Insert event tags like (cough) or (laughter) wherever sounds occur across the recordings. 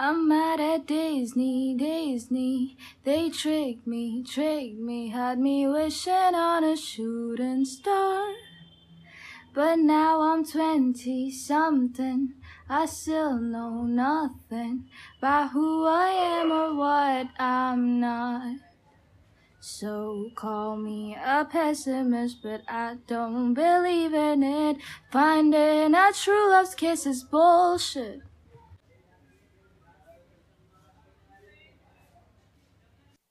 I'm mad at Disney, Disney. They tricked me, tricked me, had me wishing on a shooting star. But now I'm 20 something. I still know nothing about who I am or what I'm not. So call me a pessimist, but I don't believe in it. Finding a true love's kiss is bullshit.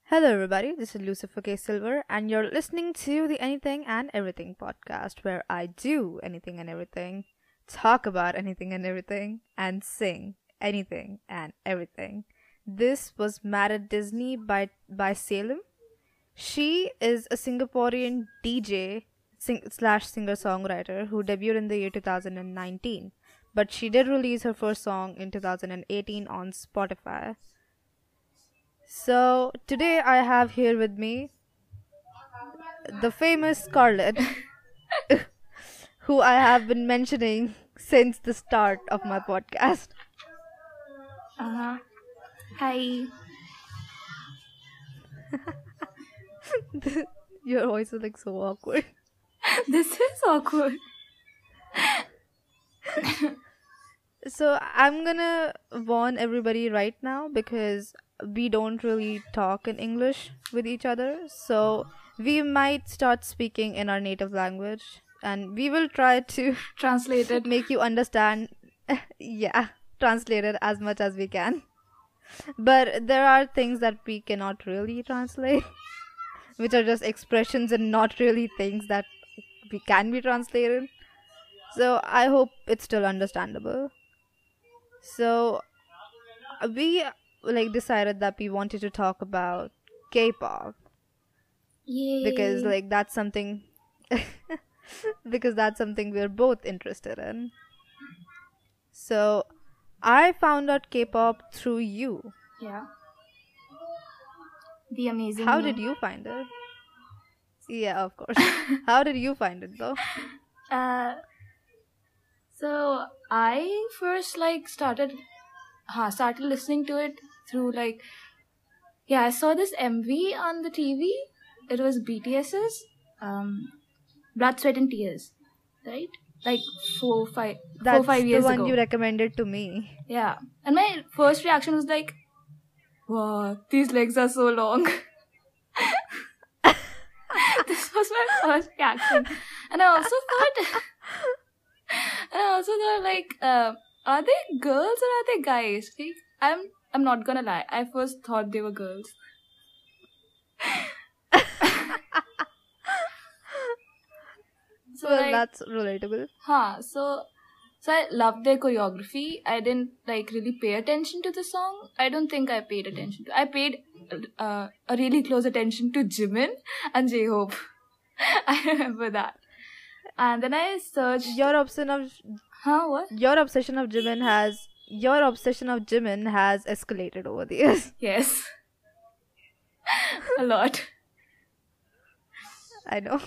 Hello, everybody. This is Lucifer K. Silver, and you're listening to the Anything and Everything podcast, where I do anything and everything, talk about anything and everything, and sing anything and everything. This was Mad at Disney by by Salem. She is a Singaporean DJ sing- slash singer songwriter who debuted in the year 2019, but she did release her first song in 2018 on Spotify. So today I have here with me the famous Scarlett, (laughs) who I have been mentioning since the start of my podcast. Uh huh. Hi. (laughs) Your voice is like so awkward. (laughs) This is awkward. So I'm gonna warn everybody right now because we don't really talk in English with each other. So we might start speaking in our native language and we will try to (laughs) translate it, make you understand (laughs) yeah translate it as much as we can. But there are things that we cannot really translate (laughs) which are just expressions and not really things that we can be translated. So i hope it's still understandable. So we like decided that we wanted to talk about k-pop Yay. because like that's something (laughs) because that's something we're both interested in so i found out k-pop through you Yeah. The amazing. how did you find it yeah of course (laughs) how did you find it though Uh, so I first like started, huh, started listening to it through like, yeah, I saw this MV on the TV. It was BTS's, um, Blood, Sweat and Tears, right? Like four, five, that's four, five the one ago. you recommended to me yeah, and my first reaction was like, wow, these legs are so long. (laughs) this was my first reaction, and I also thought, (laughs) and I also thought like, uh, are they girls or are they guys? Like, I'm I'm not gonna lie. I first thought they were girls. (laughs) so well like, that's relatable Huh. So, so I loved their choreography. I didn't like really pay attention to the song. I don't think I paid attention to. I paid uh, a really close attention to Jimin and J Hope. (laughs) I remember that. And then I searched. your obsession of Huh? What? your obsession of jimin has your obsession of jimin has escalated over the years (laughs) Yes. a lot. i know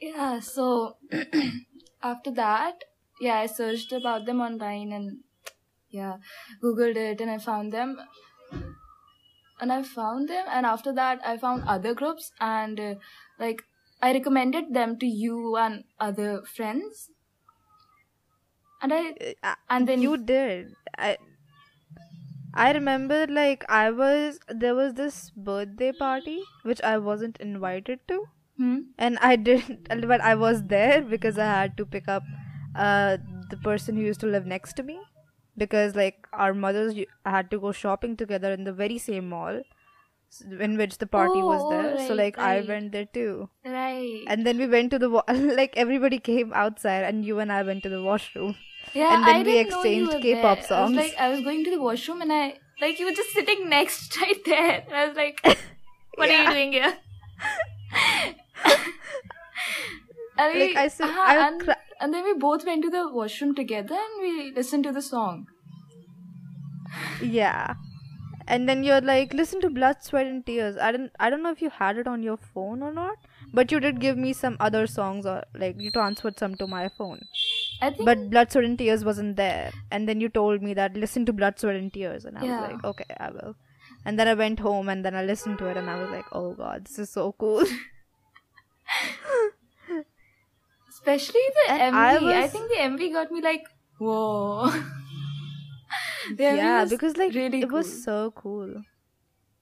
Yeah, so (clears throat) after that, yeah, I searched about them online and yeah, googled it and I found them. And I found them, and after that, I found other groups, and uh, like I recommended them to you and other friends. And I, Uh, and then you did. I i remember like i was there was this birthday party which i wasn't invited to. Hmm? and i didn't (laughs) but i was there because i had to pick up uh the person who used to live next to me. Because like our mothers had to go shopping together in the very same mall in which the party was Oh, there. So right, like i went there too. right, and then we went to the wa- (laughs) like everybody came outside and you and i went to the washroom yeah, and then I we didn't know you exchanged K-pop there. I songs. was like, I was going to the washroom, and I like you were just sitting next (laughs) right there. And I was like, (laughs) what are you doing here? (laughs) and, we, Like, I said- uh-huh, I and, and then we both went to the washroom together and we listened to the song. Yeah. And then you're like, listen to Blood, Sweat and Tears. I don't I don't know if you had it on your phone or not, But you did give me some other songs, or like you transferred some to my phone. I think. But Blood, Sweat, and Tears wasn't there. And then you told me that listen to Blood, Sweat, and Tears. And I Yeah. was like, okay, I will. And then I went home and then I listened to it and I was like, oh god, this is so cool. especially the And MV. I I, think the MV got me like, whoa. (laughs) yeah, was because like really it was so cool.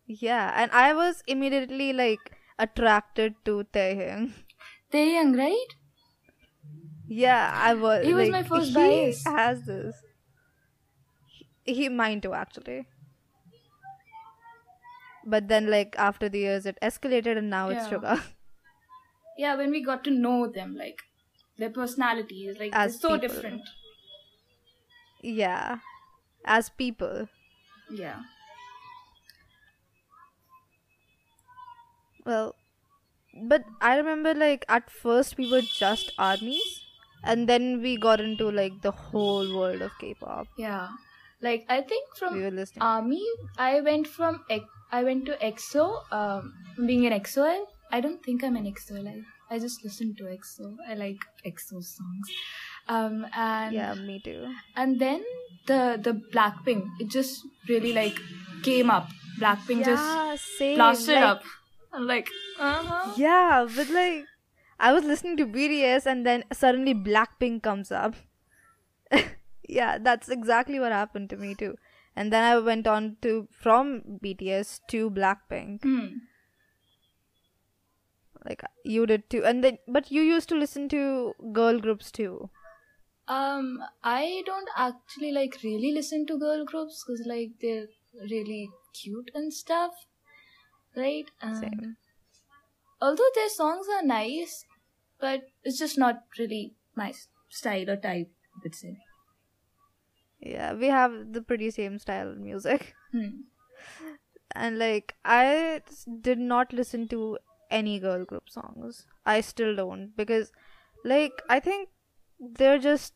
Yeah, and I was immediately like attracted to Taehyung. Taeyang, right? Yeah, I was. He was like, my first he bias. Has this. He, he mine too actually. But then, like after the years, it escalated, and now it's Yeah. Suga. (laughs) Yeah, when we got to know them, like their personalities, like As so people. different. yeah, as people. Yeah. Well, but I remember like at first we were just armies, and then we got into like the whole world of K-pop. Yeah. Like I think from We were listening. army, I went from I went to EXO. Um, being an EXO, I don't think I'm an EXO. I I just listen to EXO. I like EXO songs. Um, and yeah, me too. and then the the Blackpink, it just really like came up. Blackpink just yeah, same. blasted like, up. I'm like, uh huh. Yeah, but like I was listening to BTS and then suddenly Blackpink comes up. (laughs) yeah, that's exactly what happened to me too. And then I went on to from BTS to Blackpink. Hmm. Like you did too. And then but you used to listen to girl groups too. Um, I don't actually like really listen to girl groups because like they're really cute and stuff, right? Um, Same. although their songs are nice, but it's just not really my style or type. I would say. Yeah, we have the pretty same style of music. Hmm. And like I did not listen to any girl group songs. I still don't because like I think they're just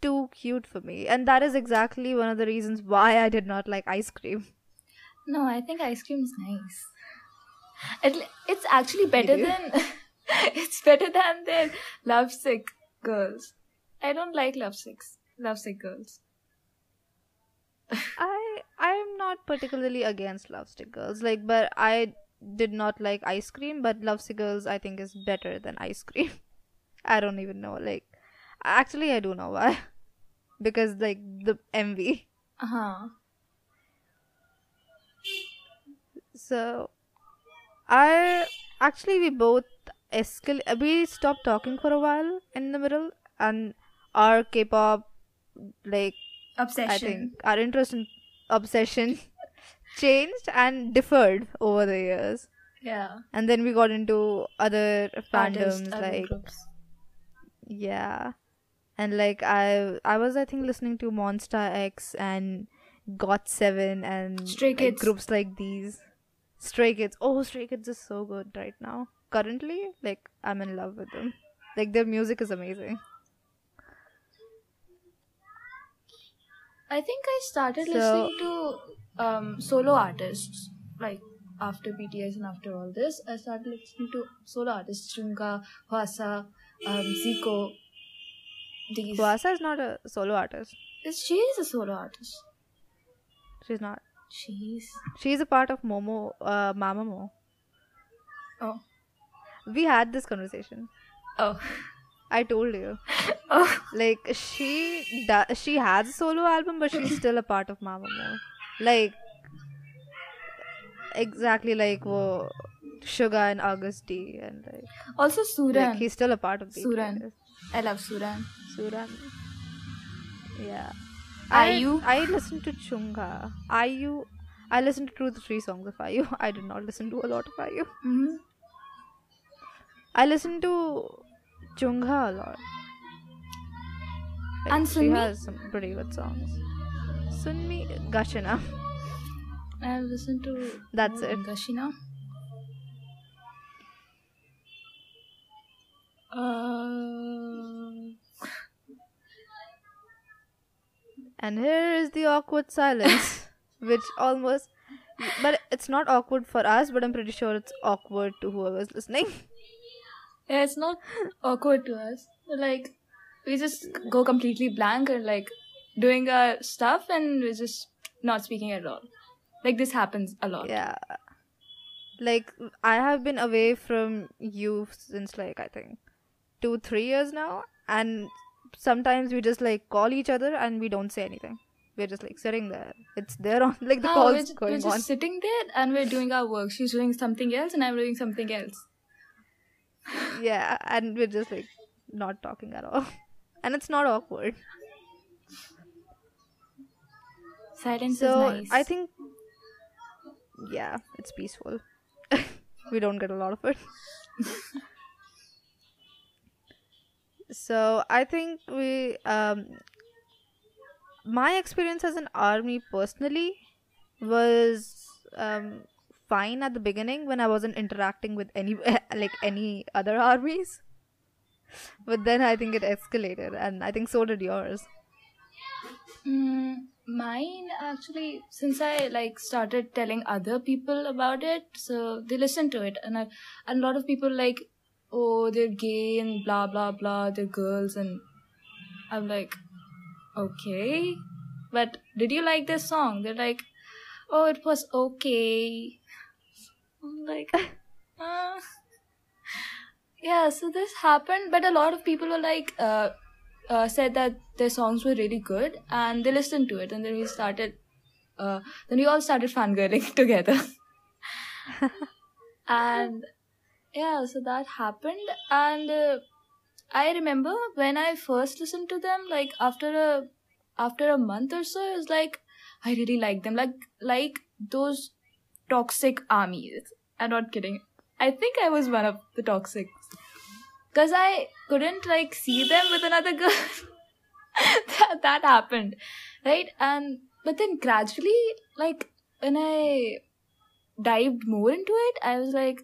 too cute for me. And that is exactly one of the reasons why I did not like ice cream. No, I think ice cream is nice. It, it's actually better than (laughs) it's better than their lovesick girls. I don't like lovesicks, lovesick girls. (laughs) I I'm not particularly against Lovesick Girls. Like but I did not like ice cream, but Lovesick Girls I think is better than ice cream. (laughs) I don't even know. Like actually I do know why. because like the MV. Uh huh. So, I actually we both escal uh, we stopped talking for a while in the middle, and our K-pop like Obsession. I think our interest in obsession (laughs) changed and differed over the years, Yeah. and then we got into other fandoms other like groups. yeah, and like I I was I think listening to Monsta X and GOT7 and Stray like, groups like these. Stray Kids. Oh, Stray Kids is so good right now. Currently, like I'm in love with them. Like their music is amazing. I think I started So- listening to um, solo artists like after BTS and after all this. I started listening to solo artists Chungha, Hwasa, um, Zico. These. Hwasa is not a solo artist. Is she is a solo artist. She's not. She's She's a part of Momo, uh, Mamamoo. oh We had this conversation. oh I told you. (laughs) oh Like she da- she has a solo album, but she's still a part of Mamamoo. Like exactly like wo, Suga and Agust D and like, also Suran. like he's still a part of Suran. BTS. I love Suran. Suran. Yeah. IU? I, I listened to Chungha. IU. I listened to two to three songs of IU. (laughs) I did not listen to a lot of IU. Mm-hmm. I listened to Chungha a lot. Like, And she Sunmi? has some pretty good songs. Sunmi Gashina. I listened to That's it. Gashina. Uh, And here is the awkward silence, (laughs) which almost. But it's not awkward for us, but I'm pretty sure it's awkward to whoever's listening. Yeah, it's not awkward to us. Like we just go completely blank and like doing our stuff and we're just not speaking at all. Like this happens a lot. Yeah. Like I have been away from you since like I think two, three years now and sometimes we just like call each other and we don't say anything. We're just like sitting there. It's there on like the No, call's we're, ju- we're going just on. sitting there and we're doing our work. She's doing something else and I'm doing something else. Yeah, and we're just like not talking at all. (laughs) And it's not awkward. Silence So is nice. I think yeah, it's peaceful. (laughs) we don't get a lot of it. (laughs) so I think we um my experience as an army personally was um fine at the beginning when I wasn't interacting with any (laughs) like any other armies. But then I think it escalated and I think so did yours. Mm, mine actually, since I like started telling other people about it, so they listen to it, and I, and a lot of people like, oh, they're gay and blah blah blah, they're girls, and I'm like, okay, but did you like this song? They're like, oh, it was okay. I'm like, uh, (laughs) yeah. So this happened, but a lot of people were like, uh, uh, said that their songs were really good and they listened to it and then we started uh, then we all started fangirling (laughs) together (laughs) and yeah so that happened. And uh, i remember when i first listened to them like after a after a month or so it was like i really like them. Like like those toxic armies. I'm not kidding. I think i was one of the toxics. Because I couldn't like see them with another girl. (laughs) that, that happened, right? And but then gradually, like when I dived more into it, I was like,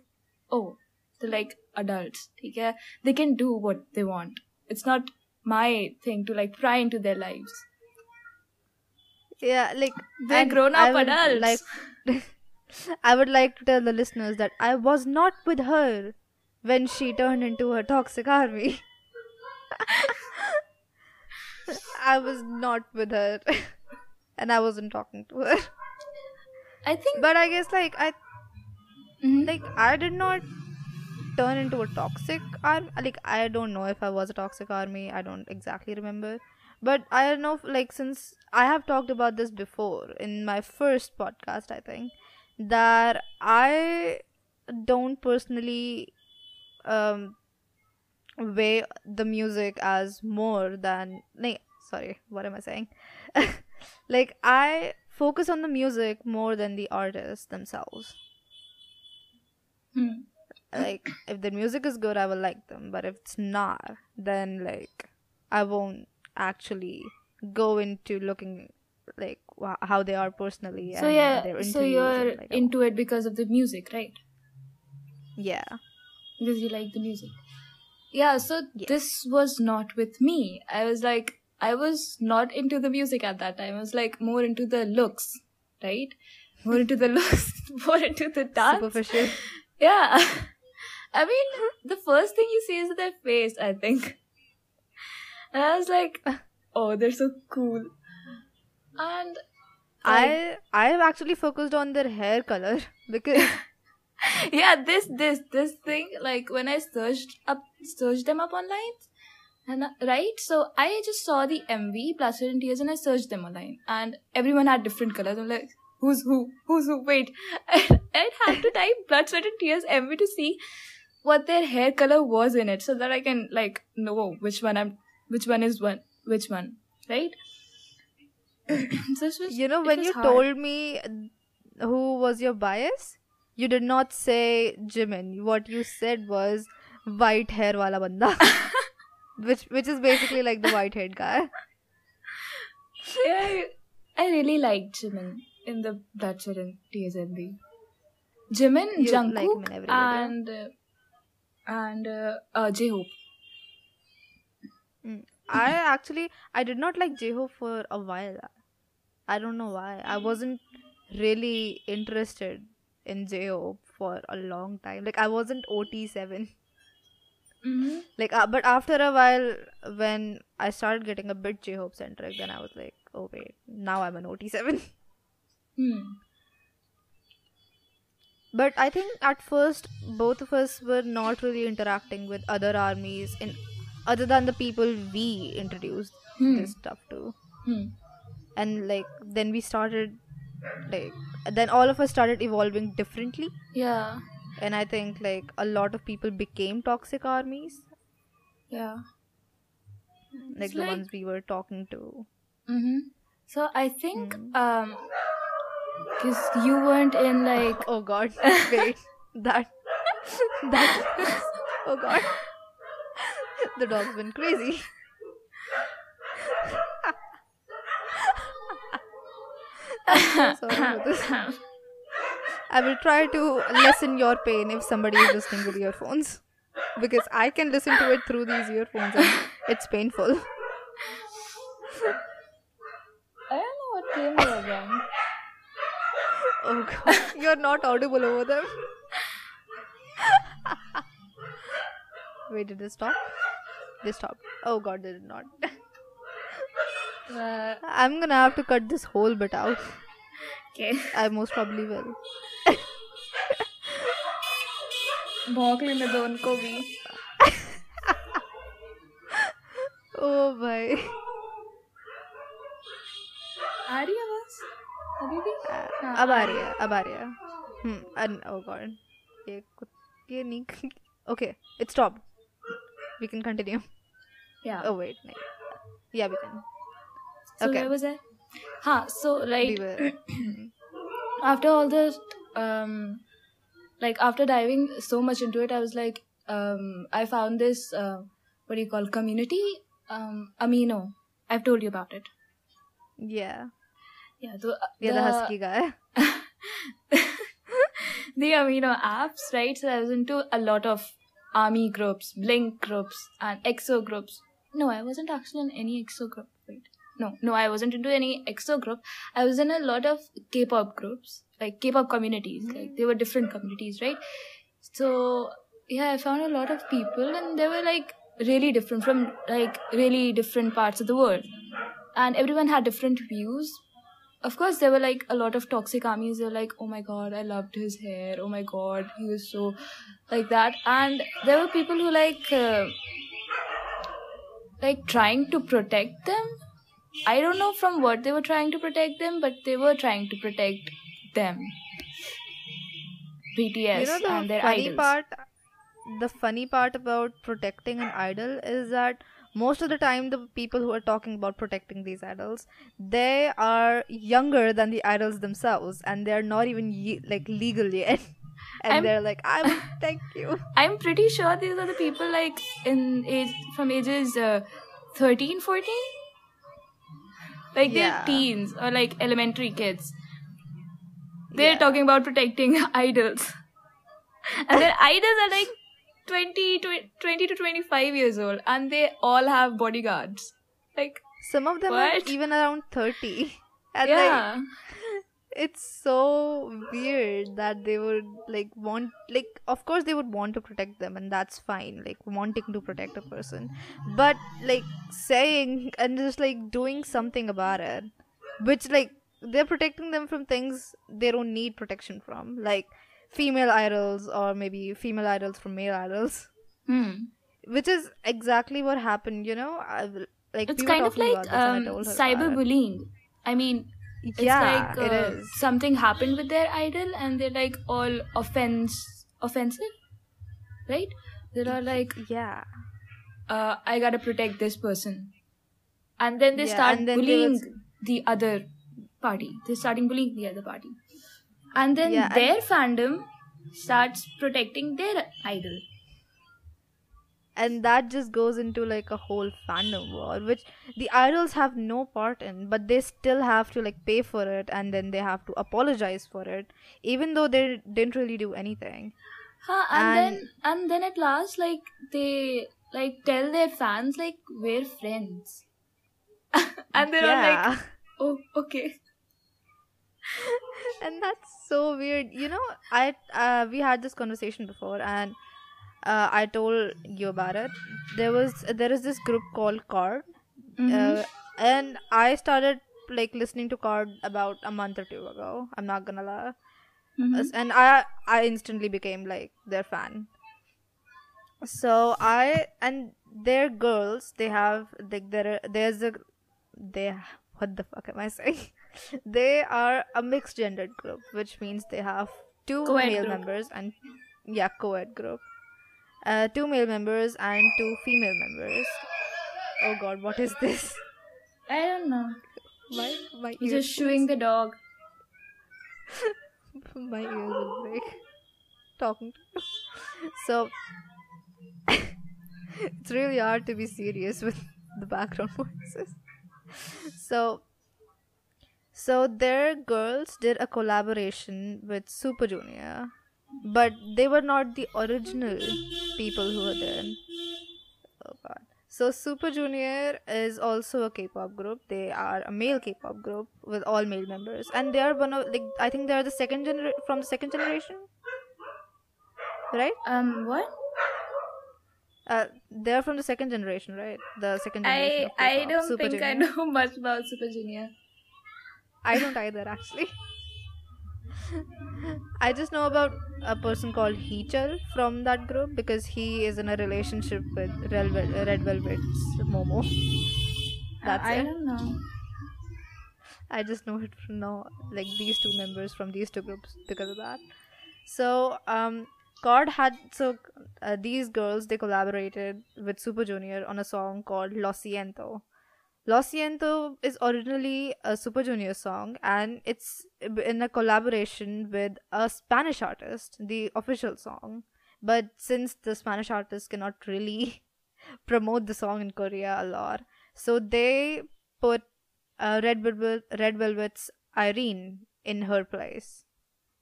oh, they're like adults. Okay, they can do what they want. It's not my thing to like pry into their lives. Yeah, like They're grown up adults. Like, (laughs) I would like to tell the listeners that I was not with her when she turned into a toxic army. (laughs) I was not with her, (laughs) and I wasn't talking to her. I think But I guess like I Mhm. like I did not turn into a toxic army. Like I don't know if I was a toxic army. I don't exactly remember. But I don't know. Like since I have talked about this before in my first podcast, I think that I don't personally um weigh the music as more than like sorry what am i saying (laughs) like i focus on the music more than the artists themselves Hmm. Like if the music is good i will like them but if it's not then like i won't actually go into looking like wha- how they are personally so. Yeah. So you're like, into it because of the music, right? yeah because you like the music. Yeah, so Yes. this was not with me. I was like, I was not into the music at that time. I was like more into the looks, right? More into the (laughs) looks, more into the dance. superficial Yeah. (laughs) I mean, the first thing you see is their face, I think. And I was like, oh, they're so cool. And I I've actually focused on their hair color (laughs) because (laughs) yeah this this this thing like when i searched up searched them up online and right? So i just saw the mv plus and tears and i searched them online and everyone had different colors. I'm like who's who? Who's who? Wait. (laughs) I'd have to type blood sweat and tears mv to see what their hair color was in it so that i can like know which one i'm which one is one which one right (coughs) so was, you know when you hard. told me who was your bias you did not say Jimin what you said was white hair wala banda (laughs) which which is basically like the white haired guy (laughs) yeah, I, really liked Jimin in the Sweat and MV. Jimin, You like Jungkook, every and uh, and uh, uh, J-Hope. I actually I did not like J-Hope for a while. I don't know why. I wasn't really interested in J-Hope for a long time. Like I wasn't OT7. Mm-hmm. Like, uh, but after a while, when I started getting a bit J Hope centric, then I was like, oh wait, now I'm an OT7. Hmm. But I think at first both of us were not really interacting with other armies in other than the people we introduced Hmm. this stuff to. Hmm. And like then we started like then all of us started evolving differently. Yeah. And I think like a lot of people became toxic armies. Yeah. Like It's the like- ones we were talking to. Mm-hmm. So I think Hmm. um, because you weren't in like (laughs) Oh god. Wait. that that (laughs) Oh god. the dog's been crazy. I'm so sorry for this. I will try to lessen your pain if somebody is listening with earphones. Because I can listen to it through these earphones and it's painful. I don't know what came over them. Oh god. You're not audible over them. Wait, did they stop? They stopped. Oh god, they did not. Uh, I'm gonna have to cut this whole bit out. okay. I most probably will. भौंक लेने दो उनको भी Oh boy. आ रही आवाज़ हाँ, अब आ रही है अब आ रही है हम्म अन oh god ये कुत ये नहीं okay it stopped we can continue yeah oh wait no. yeah we can so okay. where was I हाँ so we like were after all this um like after diving so much into it i was like um i found this uh, what do you call community um amino i've told you about it yeah yeah the, uh, yeah the husky guy. (laughs) The amino apps right? So i was into a lot of army groups blink groups and exo groups. No i wasn't actually in any exo group wait. No no i wasn't into any exo group. I was in a lot of k-pop groups like k-pop communities like mm. they were different communities right? So yeah i found a lot of people and they were like really different from like really different parts of the world. And everyone had different views of course there were like a lot of toxic armies. They were like oh my god i loved his hair. Oh my god he was so like that. And there were people who like uh, like trying to protect them. I don't know from what they were trying to protect them but they were trying to protect them. Bts you know the and their funny idols. part the funny part about protecting an idol is that most of the time the people who are talking about protecting these idols they are younger than the idols themselves and they're not even ye- like legal yet. (laughs) And I'm- they're like i (laughs) protect you. I'm pretty sure these are the people like in age from ages uh, 13 14 like they're teens or like elementary kids. They're Yeah. talking about protecting (laughs) idols. And their idols are like 20, 20 20 to 25 years old and they all have bodyguards. Like some of them What? are even around 30 (laughs) and like yeah it's so weird that they would like want like of course they would want to protect them and that's fine like wanting to protect a person. But like saying (laughs) and just like doing something about it which like they're protecting them from things they don't need protection from. Like female idols or maybe female idols from male idols. Hmm. which is exactly what happened you know? I, like it's we kind of like about this I um, told her about it. cyberbullying. I mean it's yeah like uh, is. something happened with their idol and they're like all offense offensive right? They're all like yeah. uh, i gotta protect this person. And then they Yeah, start then they bullying will- the other party. They're starting bullying the other party and then Yeah, and- their fandom starts protecting their idol. And that just goes into like a whole fandom war which the idols have no part in but they still have to like pay for it and then they have to apologize for it even though they didn't really do anything. Huh, and, And- then and then at last like they like tell their fans like we're friends. (laughs) And they're all like oh okay and that's so weird you know i uh, we had this conversation before and uh, I told you about it. There was there is this group called KARD, Mhm. uh, and I started like listening to KARD about a month or two ago. I'm not gonna lie, Mhm. and I I instantly became like their fan. So I and their girls they have like there there's a they what the fuck am I saying? They are a mixed gendered group, which means they have two Co-ed male group. members and yeah co-ed group, uh, two male members and two female members. Oh god, what is this? I don't know. My my He's ears, just shooing the dog. (laughs) my ears will break. Talking to you. So (laughs) it's really hard to be serious with the background (laughs) voices. So so their girls did a collaboration with Super Junior, but they were not the original people who were there. Oh god. So Super Junior is also a K-pop group. They are a male K-pop group with all male members, and they are one of like I think they are the second gener from the second generation, right? Um, what? Uh, they're from the second generation, right? The second generation. I of I don't Super think I know (laughs) much about Super Junior. I don't either, actually. I just know about a person called Heechul from that group because he is in a relationship with Red, Vel- Red Velvet's Momo. That's it. I it. don't know. I just know it from now, like these two members from these two groups because of that. So, um, KARD had so uh, these girls they collaborated with Super Junior on a song called Lo Siento. Lo Siento is originally a Super Junior song and it's in a collaboration with a Spanish artist, the official song. But since the Spanish artist cannot really (laughs) promote the song in Korea a lot, so they put uh, Red Velvet, Red Velvet's Irene in her place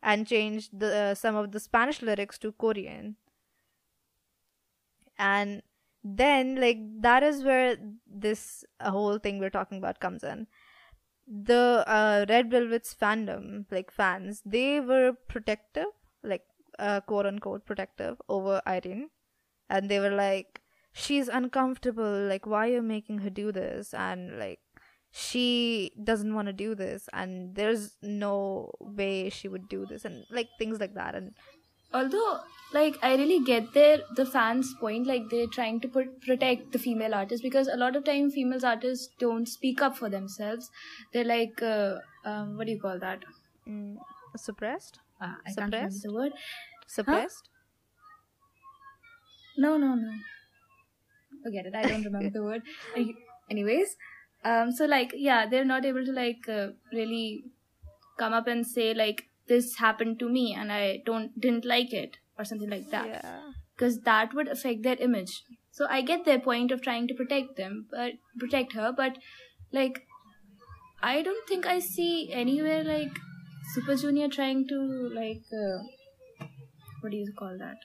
and changed the uh, some of the Spanish lyrics to Korean. And then, like that is where this uh, whole thing we're talking about comes in. The uh, Red Velvet's fandom, like fans, they were protective, like uh, quote unquote protective over Irene, and they were like, "She's uncomfortable. Like, why are you making her do this?" And like she doesn't want to do this and there's no way she would do this and like things like that and Although, like, I really get their the fans' point. Like, they're trying to put, protect the female artists because a lot of time female artists don't speak up for themselves. They're like, uh, um, what do you call that? mm, suppressed Ah, I can't remember Suppressed? the word. suppressed No, no, no. Forget it. I don't remember the word. (laughs) Anyways, um, so like, yeah, they're not able to like uh, really come up and say like this happened to me and I don't didn't like it or something like that yeah because that would affect their image. So I get their point of trying to protect them, but protect her, but like, I don't think I see anywhere like Super Junior trying to like, uh, what do you call that?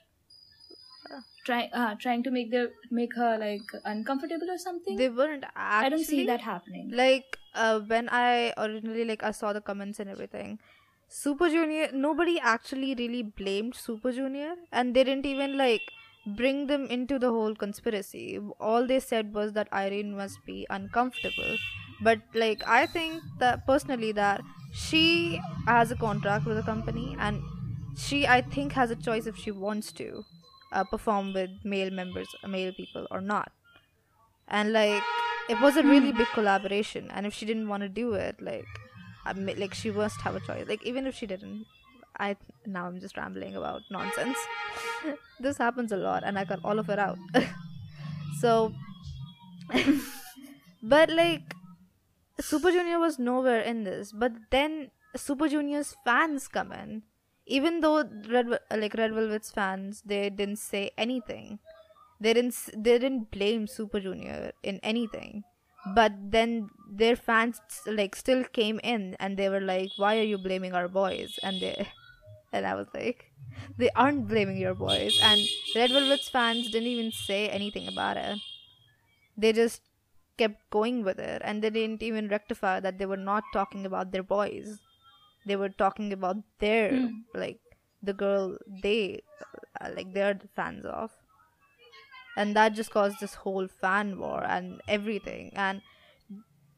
Try, uh, trying to make the make her like uncomfortable or something. they weren't actually I don't see that happening. like uh, when i originally like i saw the comments and everything super junior nobody actually really blamed super junior and they didn't even like bring them into the whole conspiracy. All they said was that irene must be uncomfortable. But like i think that personally that she has a contract with the company and she i think has a choice if she wants to uh, perform with male members male people or not. And like it was a really big collaboration and if she didn't want to do it like like she must have a choice. Like even if she didn't i now i'm just rambling about nonsense. (laughs) This happens a lot and i got all of it out. (laughs) So (laughs) but like super junior was nowhere in this. But then super junior's fans come in. Even though red like red velvet's fans they didn't say anything. They didn't they didn't blame super junior in anything but then their fans like still came in and they were like why are you blaming our boys? And they (laughs) and i was like they aren't blaming your boys. And red velvet's fans didn't even say anything about it. They just kept going with it and they didn't even rectify that they were not talking about their boys. They were talking about their Hmm. like the girl they uh, like they're the fans of and that just caused this whole fan war and everything. And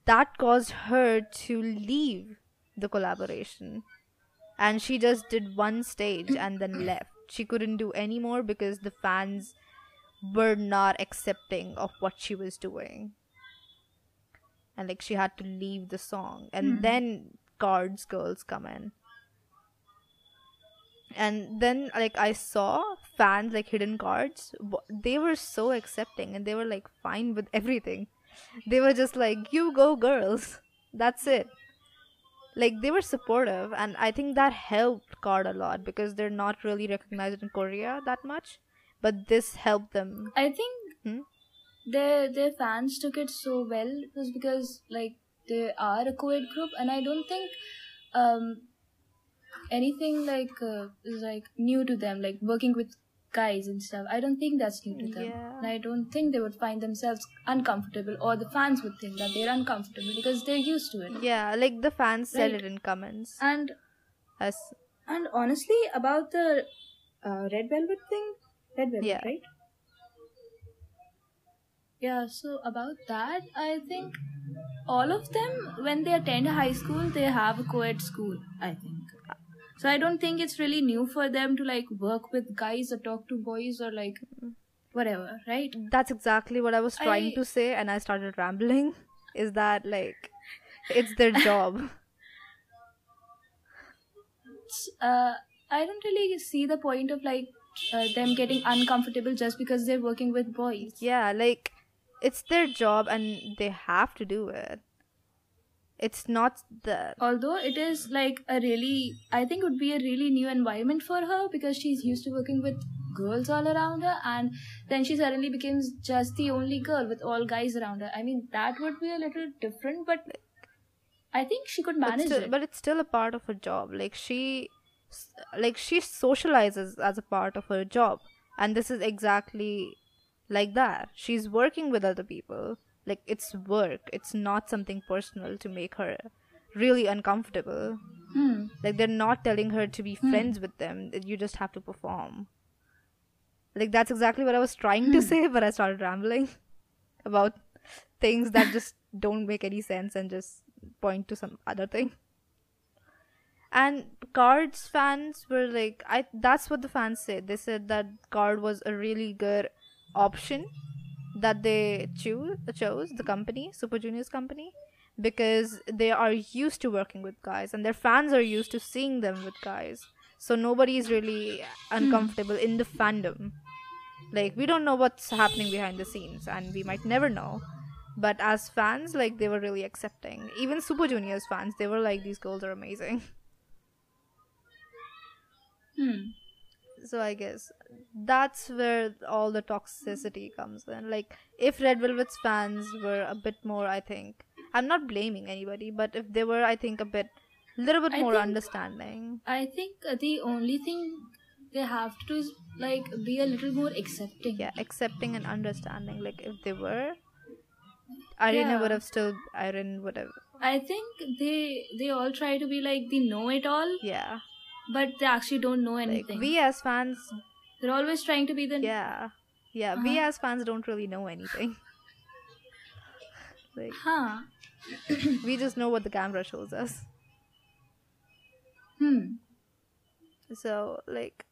that caused her to leave the collaboration. And she just did one stage and then (clears throat) left. She couldn't do any more because the fans were not accepting of what she was doing. And like she had to leave the song. And Hmm. then KARD's girls come in and then like i saw fans like hidden cards. They were so accepting and they were like fine with everything. They were just like you go girls. That's it. Like they were supportive and i think that helped KARD a lot because they're not really recognized in korea that much but this helped them. I think Hmm? their their fans took it so well it was because like they are a co-ed group and I don't think um anything like uh, is like new to them like working with guys and stuff. I don't think that's new to them. Yeah. And I don't think they would find themselves uncomfortable or the fans would think that they're uncomfortable because they're used to it. yeah like the fans said it in comments And as and honestly about the uh, red velvet thing, red velvet, Yeah. right? Yeah, so about that, I think all of them, when they attend high school, they have a co ed school, I think. So I don't think it's really new for them to like work with guys or talk to boys or like whatever, right? that's exactly what I was trying I- to say, and I started rambling. (laughs) Is that like it's their job? (laughs) Uh, I don't really see the point of like uh, them getting uncomfortable just because they're working with boys. yeah, like it's their job, and they have to do it. It's not the although it is like a really i think it would be a really new environment for her because she's used to working with girls all around her and then she suddenly becomes just the only girl with all guys around her i mean that would be a little different but i think she could but manage still, it but it's still a part of her job. Like she, like she socializes as a part of her job, and this is exactly like that. She's working with other people. Like it's work. It's not something personal to make her really uncomfortable. hmm. Like they're not telling her to be friends with them. You just have to perform. Like that's exactly what I was trying to say, but I started rambling (laughs) about things that just don't make any sense and just point to some other thing. And KARD's fans were like I that's what the fans said. They said that KARD was a really good option that they choose chose the company, Super Junior's company, because they are used to working with guys and their fans are used to seeing them with guys. So nobody is really uncomfortable in the fandom. Like we don't know what's happening behind the scenes and we might never know. But as fans, like they were really accepting. Even Super Junior's fans, they were like, these girls are amazing. Hmm. So I guess that's where all the toxicity comes in. Like if Red Velvet's fans were a bit more, I think I'm not blaming anybody, but if they were, I think a bit, little bit I more think- understanding. i think uh, the only thing they have to do is like be a little more accepting Yeah, accepting and understanding. Like if they were, Irina Yeah. would have still, Irene would have, i think they they all try to be like the know-it-all yeah. But they actually don't know Like anything we as fans, they're always trying to be the yeah, yeah, we Uh-huh. as fans don't really know anything. (laughs) like huh (coughs) we just know what the camera shows us. hmm So, like,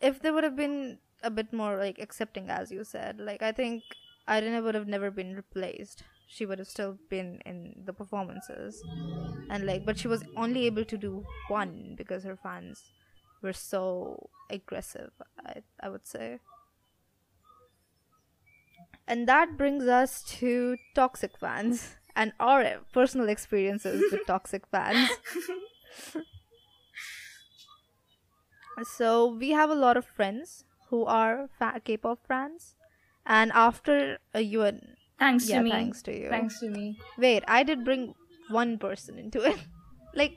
if they would have been a bit more like accepting, as you said, like I think Irina would have never been replaced. She would have still been in the performances, and like, but she was only able to do one because her fans were so aggressive. I I would say. And that brings us to toxic fans (laughs) and our personal experiences with toxic fans. (laughs) So we have a lot of friends who are fa- K-pop fans, and after you and thanks yeah, to me thanks to you. thanks to me Wait, I did bring one person into it. (laughs) like,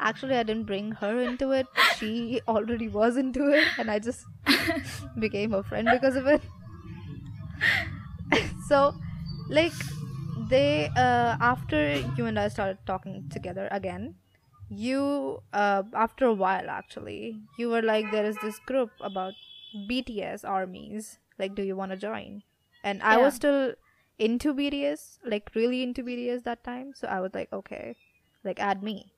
actually, I didn't bring her into it. She already was into it, and I just (laughs) became her friend because of it. (laughs) so, like, they uh, after you and I started talking together again, you uh, after a while actually, you were like, there is this group about BTS armies. Like, do you want to join? And I was still into BTS, like really into BTS that time. So I was like, okay, like add me.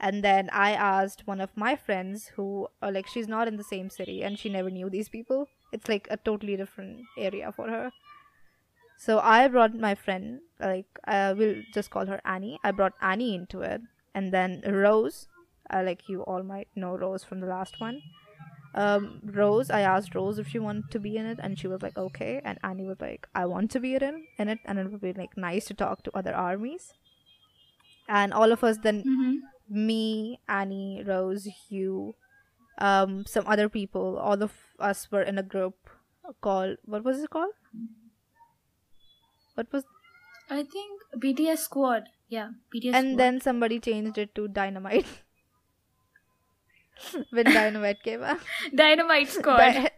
And then I asked one of my friends who, uh, like, she's not in the same city and she never knew these people. It's like a totally different area for her. So I brought my friend, like, uh, we'll just call her Annie. I brought Annie into it. And then Rose, uh, like, you all might know Rose from the last one. Um, Rose, I asked Rose if she wanted to be in it, and she was like, okay. And Annie was like, I want to be in it, in it, and it would be like nice to talk to other armies. And all of us then Mm-hmm. me, Annie, Rose, you, um, some other people, all of us were in a group called what was it called? What was I think BTS Squad. Yeah, BTS and Squad. then somebody changed it to Dynamite. (laughs) when Dynamite came out. (laughs) Dynamite Squad. Di-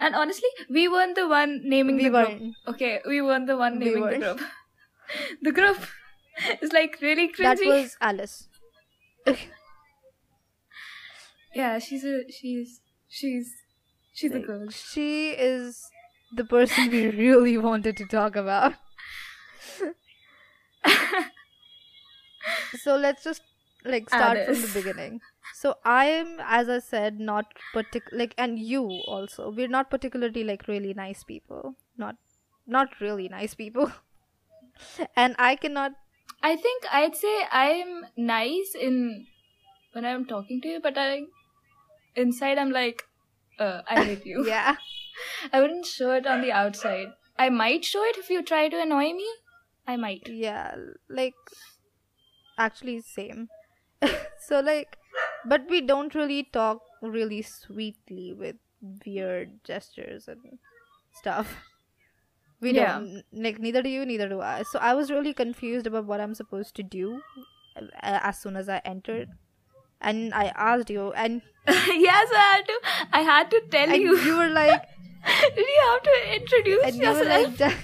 and honestly, we weren't the one naming We the group. weren't. Okay, we weren't the one We naming the group. (laughs) the group (laughs) is like really cringy. that was Alice. Yeah, she's a she's she's she's a girl. She is the person we really wanted to talk about. so let's just like start from the beginning. So I am, as I said, not partic like, and you also. We're not particularly like really nice people. Not, not really nice people. (laughs) and I cannot. I think I'd say I'm nice in when I'm talking to you, but I inside I'm like, uh, I hate you. (laughs) Yeah. (laughs) I wouldn't show it on the outside. I might show it if you try to annoy me. I might. Yeah. Like, actually, same. so like, but we don't really talk really sweetly with weird gestures and stuff. We Yeah. don't like neither do you, neither do I. So I was really confused about what I'm supposed to do uh, as soon as I entered, and I asked you, and, (laughs) yes, I had to. I had to tell and you. you were like, (laughs) Did you have to introduce and you were yourself? like,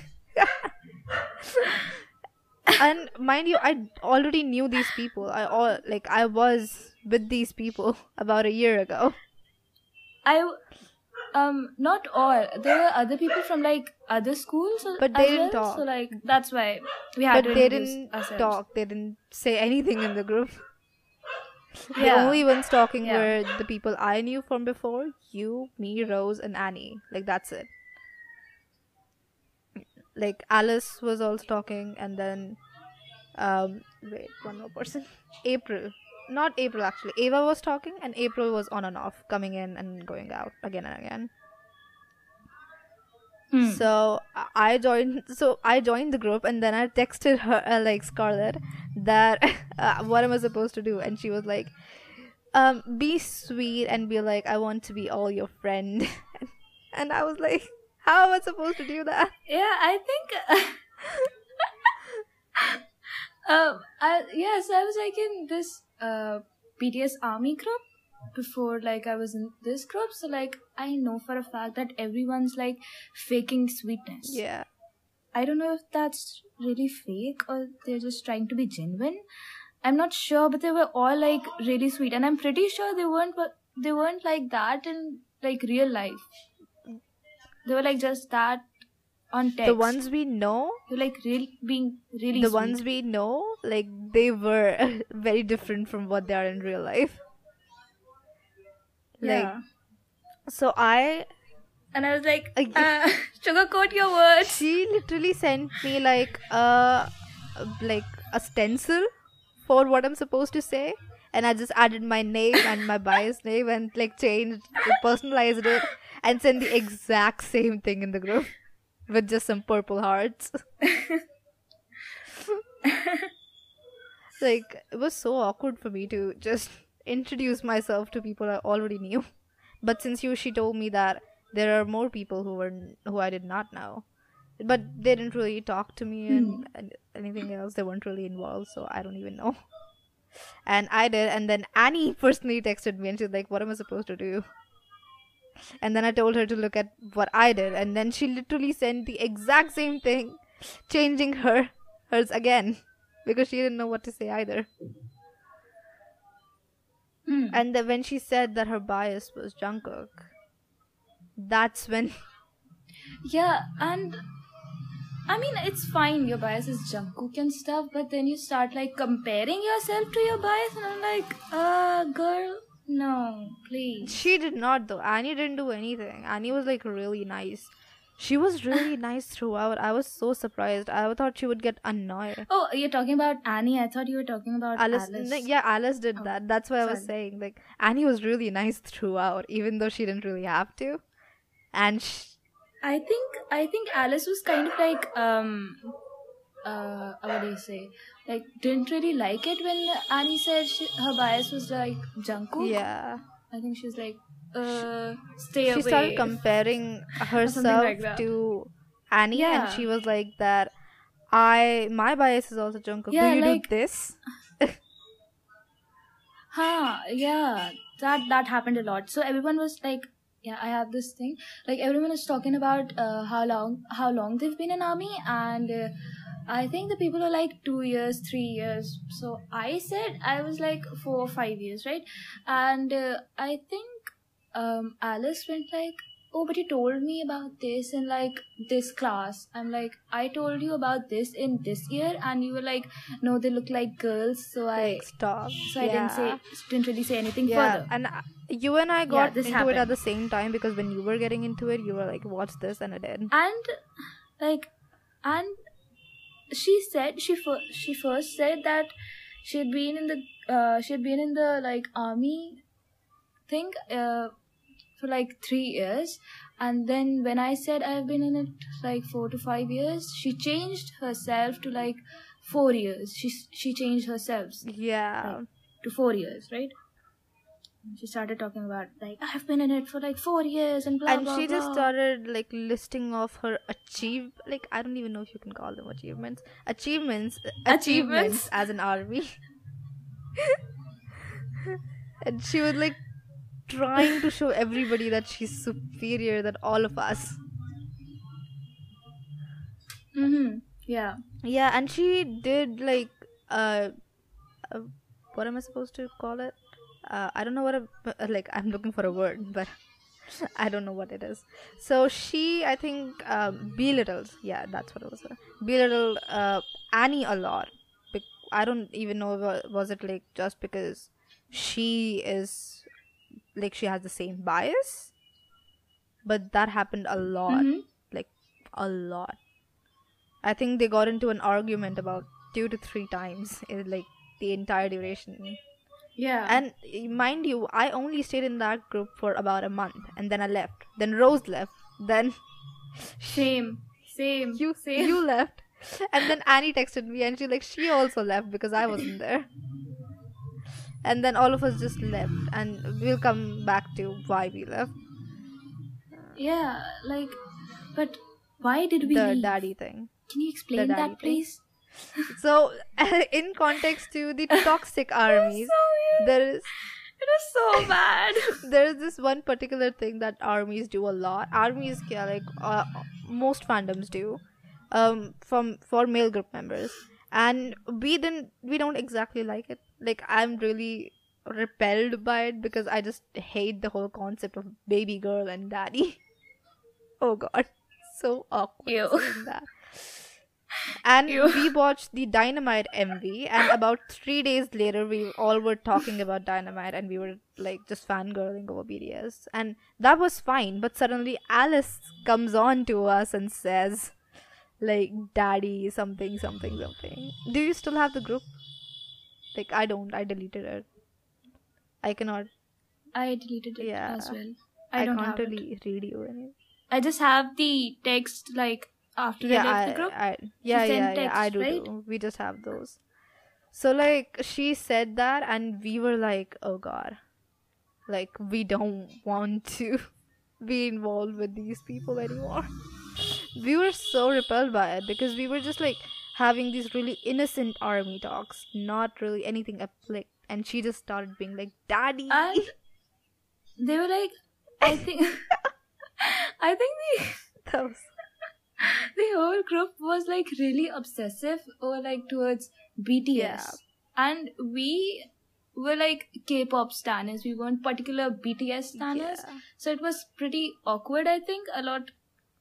(laughs) and mind you, I already knew these people. I all like I was with these people (laughs) about a year ago. I, um, not all. There were other people from like other schools, But they didn't well, talk. So like that's why we had but to they didn't ourselves. talk. They didn't say anything in the group. (laughs) The Yeah. only ones talking Yeah. were the people I knew from before. You, me, Rose, and Annie. Like that's it. Like Alice was also talking, and then, um, wait, one more person. (laughs) April, not April actually. Ava was talking, and April was on and off, coming in and going out again and again. Hmm. So I- joined. So I joined the group, and then I texted her, uh, like Scarlett, that (laughs) uh, what am I supposed to do? And she was like, um, "Be sweet and be like, I want to be all your friend." (laughs) and I was like, "How am I supposed to do that?" Yeah, I think. (laughs) um, I, yes, I was like in this uh BTS army group before like I was in this group, so like I know for a fact that everyone's like faking sweetness. Yeah, I don't know if that's really fake or they're just trying to be genuine. I'm not sure, but they were all like really sweet, and I'm pretty sure they weren't. They weren't like that in like real life. They were like just that on text. the ones we know, were like real being really. the sweet. ones we know, like they were (laughs) very different from what they are in real life. Like, Yeah. so I and I was like, uh, (laughs) sugarcoat your words. she literally sent me like a like a stencil for what I'm supposed to say, and I just added my name and my bias name and like changed, personalized it, and sent the exact same thing in the group with just some purple hearts. (laughs) like it was so awkward for me to just introduce myself to people I already knew. But since you, she told me that there are more people who were who I did not know, but they didn't really talk to me and, hmm. and anything else. They weren't really involved, so I don't even know. And I did, and then Annie (laughs) personally texted me and she's like, "What am I supposed to do?" And then I told her to look at what I did, and then she literally sent the exact same thing, changing her hers again because she didn't know what to say either. Hmm. And then when she said that her bias was Jungkook, that's when (laughs) Yeah, and I mean it's fine. Your bias is Jungkook and stuff, but then you start like comparing yourself to your bias, and I'm like, uh, girl, no, please. She did not though. Annie didn't do anything. Annie was like really nice. She was really (laughs) nice throughout. I was so surprised. I thought she would get annoyed. Oh, you're talking about Annie. I thought you were talking about Alice, Alice. yeah, Alice did Oh, that. That's what I was saying. Like Annie was really nice throughout, even though she didn't really have to. And sh- I think I think Alice was kind of like um uh what do you say like didn't really like it when Annie said she, her bias was like Jungkook. yeah, I think she was like uh stay she away. She started comparing (laughs) herself like to Annie, Yeah. and she was like that. I my bias is also Jungkook. Yeah, do you like- do this? (laughs) Huh, yeah. That that happened a lot. So everyone was like yeah, I have this thing. Like everyone is talking about uh, how long how long they've been in army and uh, I think the people are like 2 years, 3 years. So I said I was like 4 or 5 years, right? And uh, I think um Alice went like oh but you told me about this in like this class i'm like i told you about this in this year and you were like no they look like girls so i stop. so I didn't say didn't really say anything Yeah, further. and uh, you and I got this into it at the same time because when you were getting into it, you were like, "Watch this," and I did. And like, and she said she fir- she first said that she had been in the uh, she had been in the like army thing uh, for like three years, and then when I said I've been in it like four to five years, she changed herself to like four years. She she changed herself Yeah, to four years, right? She started talking about like I've been in it for like four years and blah and blah she just started like listing off her achieve like I don't even know if you can call them achievements. Achievements, achievements, Achievements? as an army. (laughs) and she was like trying to show everybody that she's superior than all of us. Mm-hmm. Yeah. Yeah, and she did like uh, uh what am I supposed to call it? Uh, I don't know what a, uh, (laughs) like I'm looking for a word, but (laughs) I don't know what it is. So she, I think, um, belittles. Yeah, that's what it was. Belittled uh, Annie a lot. I don't even know wa- was it like just because she is like she has the same bias, but that happened a lot Mhm. like a lot. I think they got into an argument about two to three times in like the entire duration. Yeah. And mind you, I only stayed in that group for about a month, and then I left. Then Rose left. Then (laughs) same. Same. you same. you left, and then Annie texted me, and she like she also left because I wasn't there. And then all of us just left, and we'll come back to why we left. Yeah. Like, but why did we the leave? daddy thing. Can you explain that, thing. please? So, (laughs) in context to the (laughs) toxic armies, there is it (laughs) is so bad. there's this one particular thing that armies do a lot. Armies, yeah, like uh, most fandoms do, um, from for male group members, and we didn't, we don't exactly like it. Like I'm really repelled by it because I just hate the whole concept of baby girl and daddy. oh God, so awkward Ew. that. And Ew. we watched the Dynamite MV, and about three days later, we all were talking about Dynamite, and we were like just fangirling over BTS, and that was fine. But suddenly, Alice comes on to us and says, like, "Daddy, something, something, something." Do you still have the group? Like, I don't. I deleted it. I cannot. I deleted it Yeah. as well. I, I, don't can't really read you any. I just have the text like after yeah, I left I, the group. I, yeah, yeah, yeah, I do, right? do. We just have those. So like she said that, and we were like, oh god, like we don't want to (laughs) be involved with these people anymore. (laughs) we were so repelled by it because we were just like having these really innocent army talks, not really anything like. And she just started being like, "Daddy." and they were like, I think, (laughs) I think the that was (laughs) the whole group was like really obsessive or like towards BTS, Yeah. and we were like K-pop stanners. We weren't particular BTS stanners, Yeah. so it was pretty awkward. I think a lot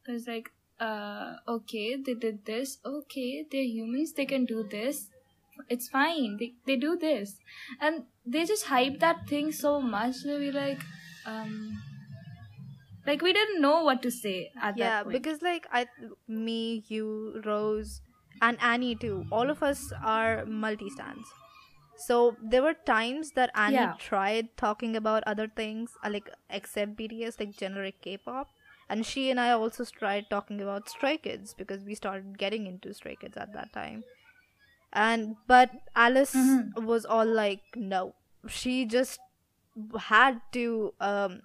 I was like, uh, okay, they did this. Okay, they're humans. They can do this. It's fine. They they do this, and they just hype that thing so much that we like, um, like we didn't know what to say at yeah that point. because like i me you rose and annie too all of us are multi stands so there were times that annie Yeah. tried talking about other things uh, like except bts like generic k-pop and she and i also tried talking about stray kids because we started getting into stray kids at that time and but alice Mhm. was all like no she just had to um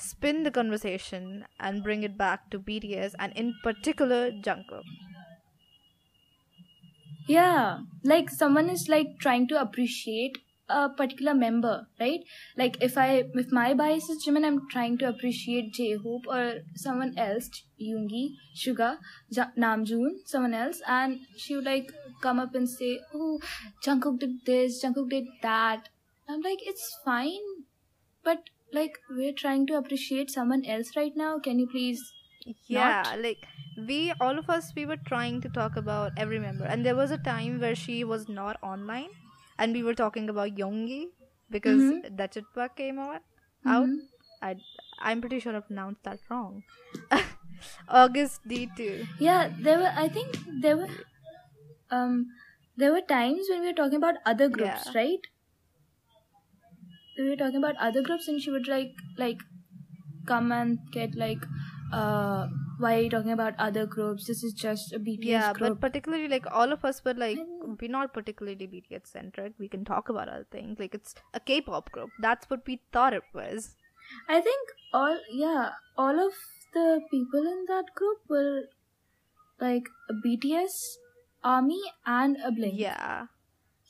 spin the conversation and bring it back to BTS and in particular Jungkook. Yeah, like someone is like trying to appreciate a particular member, right? Like if I if my bias is Jimin, I'm trying to appreciate J Hope or someone else, Yoongi, Suga, ja- Namjoon, someone else, and she would like come up and say, "Oh, Jungkook did this, Jungkook did that." I'm like, it's fine, but like we're trying to appreciate someone else right now. Can you please? Yeah, Not? like we all of us we were trying to talk about every member and there was a time where she was not online and we were talking about Yoongi because Mhm. Daechwita came out out. Mhm. I I'm pretty sure I pronounced that wrong. (laughs) Agust D2. Yeah, there were. I think there were. Um, there were times when we were talking about other groups, Yeah. right? We were talking about other groups, and she would like like come and get like, uh, why are you talking about other groups? This is just a BTS group. Yeah, group. but particularly like all of us were like we're not particularly BTS centric. We can talk about other things. Like it's a K-pop group. That's what we thought it was. I think all yeah, all of the people in that group were like a BTS, Army, and a Blink. Yeah.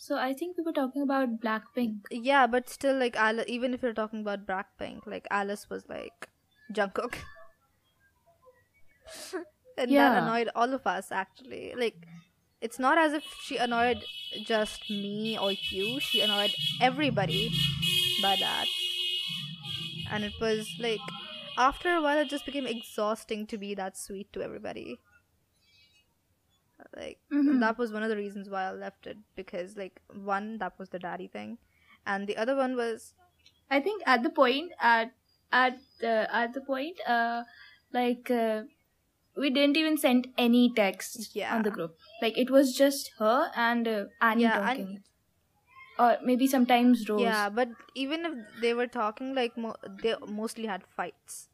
So I think we were talking about Blackpink. Yeah, but still like Alice, even if you're talking about Blackpink, like Alice was like Jungkook. (laughs) and Yeah. that annoyed all of us actually. Like it's not as if she annoyed just me or you, she annoyed everybody by that. And it was like after a while it just became exhausting to be that sweet to everybody. Like Mhm. that was one of the reasons why I left it because like one that was the daddy thing and the other one was I think at the point at at uh, at the point uh like uh, we didn't even send any text Yeah. on the group. Like it was just her and uh, Annie Yeah, talking, and- or maybe sometimes Rose. yeah but even if they were talking like mo- they mostly had fights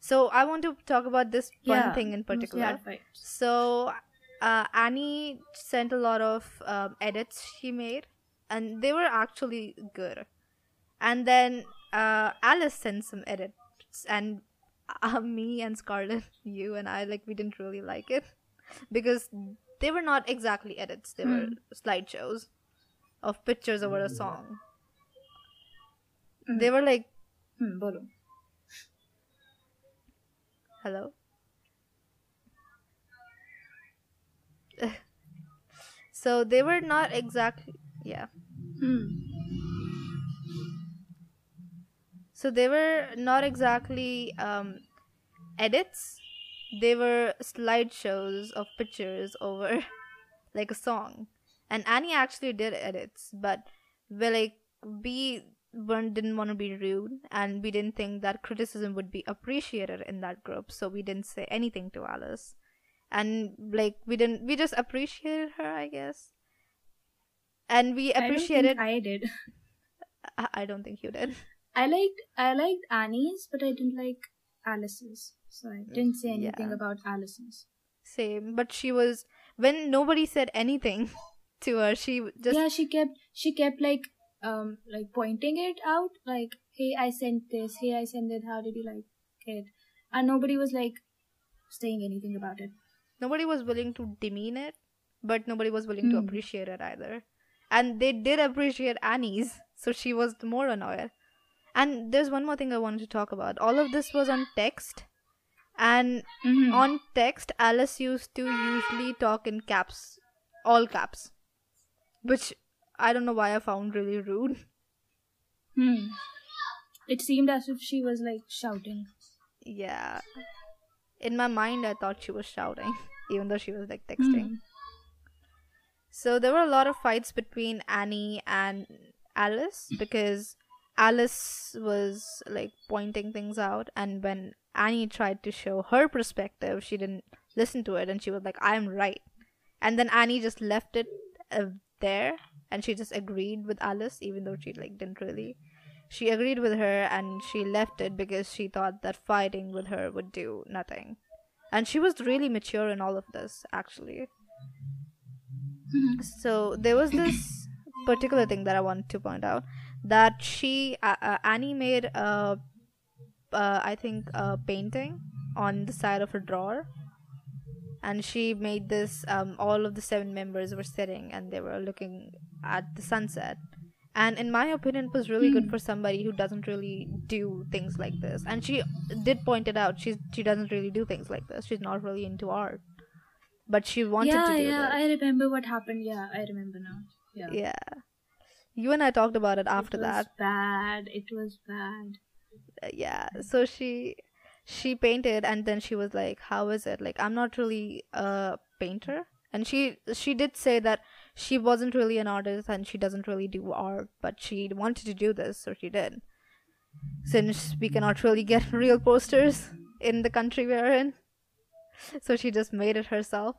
so i want to talk about this one Yeah, thing in particular had fights. so uh, annie sent a lot of um, edits she made and they were actually good. And then uh, alice sent some edits and uh, (laughs) me and scarlett (laughs) you and i like we didn't really like it. (laughs) Because they were not exactly edits they were slideshows of pictures over a song. They were like Hmm, bolo. hello so they were not exactly yeah. Hmm. so they were not exactly um edits. They were slideshows of pictures over (laughs) like a song. And annie actually did edits but we like we weren't, didn't want to be rude and we didn't think that criticism would be appreciated in that group so we didn't say anything to alice and like we didn't we just appreciated her i guess and we appreciated I don't think appreciated I did. (laughs) I, I don't think you did I liked I liked Annie's, but I didn't like Alice's. So I didn't say anything Yeah. about Alice's. same but she was when nobody said anything (laughs) to her she just yeah, she kept she kept like um like pointing it out, like, hey, I sent this, hey, I sent it, how did you like it? And nobody was like saying anything about it. Nobody was willing to demean it but nobody was willing to Hmm. appreciate it either and they did appreciate annie's so she was more annoyed and there's one more thing i wanted to talk about all of this was on text and Mhm. on text alice used to usually talk in caps all caps which i don't know why i found really rude Hmm. It seemed as if she was like shouting. yeah in my mind, I thought she was shouting, even though she was like texting. Hmm. So there were a lot of fights between Annie and Alice because Alice was like pointing things out, and when Annie tried to show her perspective, she didn't listen to it, and she was like, "I'm right," and then Annie just left it uh, there, and she just agreed with Alice, even though she like didn't really. She agreed with her, and she left it because she thought that fighting with her would do nothing, and she was really mature in all of this, actually. Mhm. So there was this particular thing that I wanted to point out that she uh, uh, Annie made a uh, I think a painting on the side of her drawer and she made this um, all of the seven members were sitting and they were looking at the sunset and in my opinion it was really good Hmm. for somebody who doesn't really do things like this and she did point it out she's she doesn't really do things like this she's not really into art but she wanted yeah, to do yeah, this I remember what happened. Yeah, I remember now. Yeah. yeah you and i talked about it after that. it was that bad. It was bad. Uh, yeah so she she painted and then she was like how is it like i'm not really a painter and she she did say that she wasn't really an artist and she doesn't really do art but she wanted to do this so she did. Since we cannot really get (laughs) real posters in the country we're in. So she just made it herself.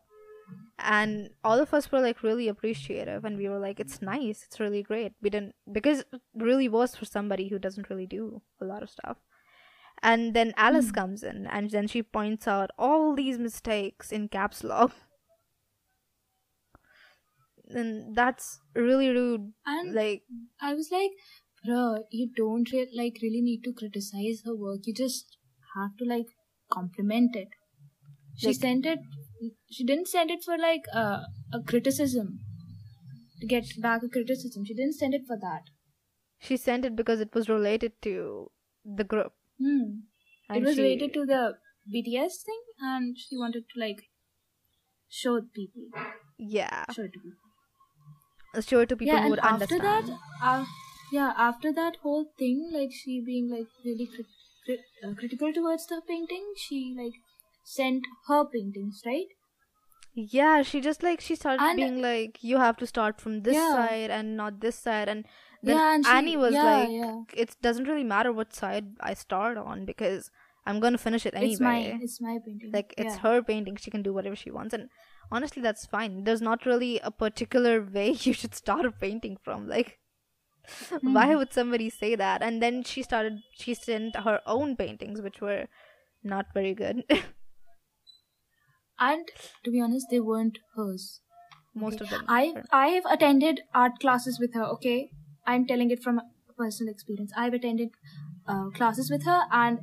And all of us were like really appreciative and we were like it's nice. It's really great. We didn't because it really was for somebody who doesn't really do a lot of stuff. And then alice Hmm. comes in and then she points out all these mistakes in caps lock (laughs) and that's really rude And like I was like, bro, you don't re- like really need to criticize her work. You just have to like compliment it. She Like- sent it. She didn't send it for like uh, a criticism to get back a criticism. She didn't send it for that. she sent it because it was related to the group Hmm. it was she- related to the BTS thing, and she wanted to like show people, yeah show it to people. It to people yeah, who and would after understand that, uh, yeah, after that whole thing, like she being like really crit- crit- uh, critical towards the painting, she like sent her paintings, right? Yeah, she just like she started And- being like, you have to start from this Yeah. side and not this side, and then yeah, and she, Annie was yeah, like, yeah. it doesn't really matter what side I start on because I'm gonna finish it anyway. It's my, it's my painting. like it's her painting; she can do whatever she wants, and honestly, that's fine. There's not really a particular (laughs) way you should start a painting from. Like, (laughs) why Hmm. would somebody say that? And then she started. She sent her own paintings, which were not very good. (laughs) And to be honest, they weren't hers. Most Okay. of them. I. I have attended art classes with her. Okay, I'm telling it from personal experience. I've attended uh, classes with her, and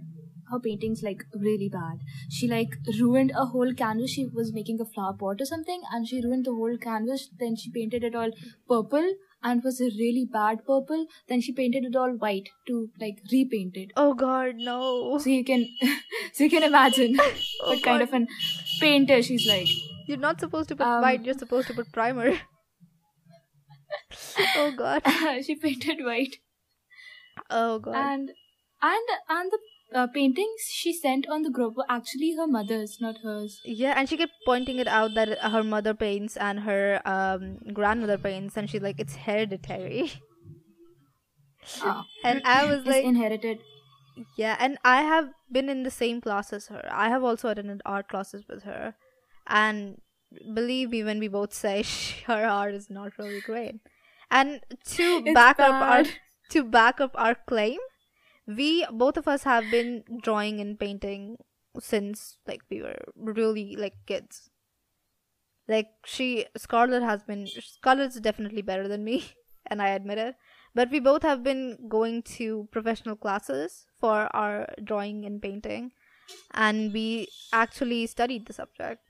her paintings like really bad. She like ruined a whole canvas. She was making a flower pot or something, and she ruined the whole canvas. Then she painted it all purple, and was a really bad purple. Then she painted it all white to like repaint it. Oh God, no! So you can, (laughs) so you can imagine (laughs) Oh, what kind of an painter she's like. You're not supposed to put Um, white, you're supposed to put primer. (laughs) oh god. she painted white. Oh god. and and and the uh, paintings she sent on the group were actually her mother's not hers yeah, and she kept pointing it out that her mother paints and her um grandmother paints, and she's like, it's hereditary. (laughs) Ah. And I was like, inherited yeah, and I have been in the same class as her. I have also attended art classes with her, and believe me when we both say (laughs) sh- her art is not really great. And to It's back up our to back up our claim, we both of us have been drawing and painting since like we were really like kids. Like she Scarlett has been Scarlett's definitely better than me, (laughs) and I admit it. But we both have been going to professional classes for our drawing and painting, and we actually studied the subject.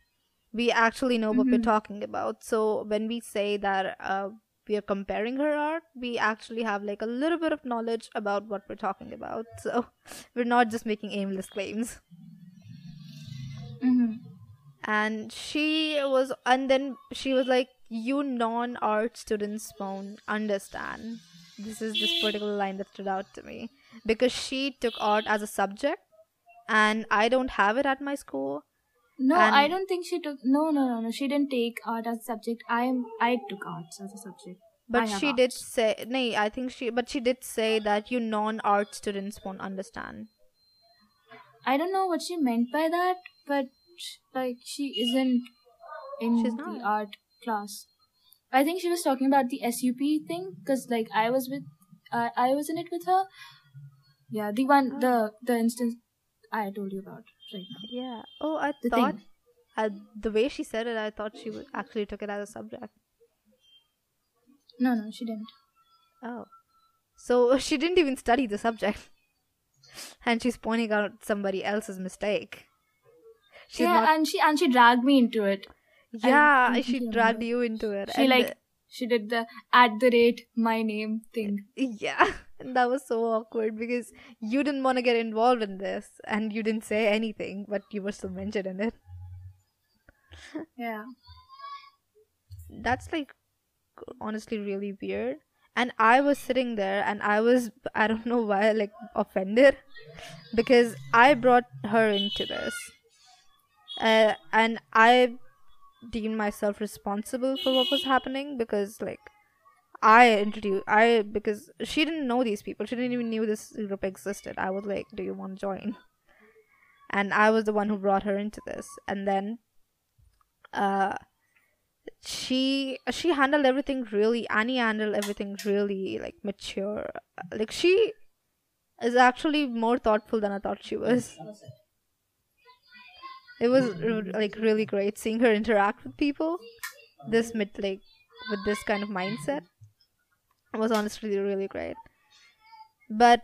We actually know what we're Mhm. talking about. So when we say that uh, we are comparing her art, we actually have like a little bit of knowledge about what we're talking about. (laughs) So we're not just making aimless claims. hmm And she was, and then she was like, "You non-art students won't understand." This is this particular line that stood out to me because she took art as a subject, and I don't have it at my school. No, And- I don't think she took. No, no, no, no. She didn't take art as a subject. I am. I took arts as a subject. But she did arts. say, nay, I think she, but she did say that you non-art students won't understand. I don't know what she meant by that, but like she isn't in She's the not. art class. I think she was talking about the SUP thing because like I was with, uh, I was in it with her. Yeah, the one, the the instance I told you about right now. Yeah. Oh, I The thought uh, the way she said it, I thought she would actually took it as a subject. No, no, she didn't. Oh. So (laughs) she didn't even study the subject. (laughs) And she's pointing out somebody else's mistake. She's yeah, not. and she and she dragged me into it. yeah, I she dragged you into it. She like she did the at the rate my name thing. Yeah, (laughs) and that was so awkward because you didn't want to get involved in this and you didn't say anything, but you were still mentioned in it. (laughs) Yeah. That's like honestly really weird. And I was sitting there and I was, I don't know why, like offended (laughs) because I brought her into this. Uh, and I deemed myself responsible for what was happening because, like, I introduced I because she didn't know these people. She didn't even knew this group existed. I was like, "Do you want to join?" And I was the one who brought her into this. And then, uh, she she handled everything really. Annie handled everything really like mature. Like she is actually more thoughtful than I thought she was. It was like really great seeing her interact with people. This mid like with this kind of mindset was honestly really great. But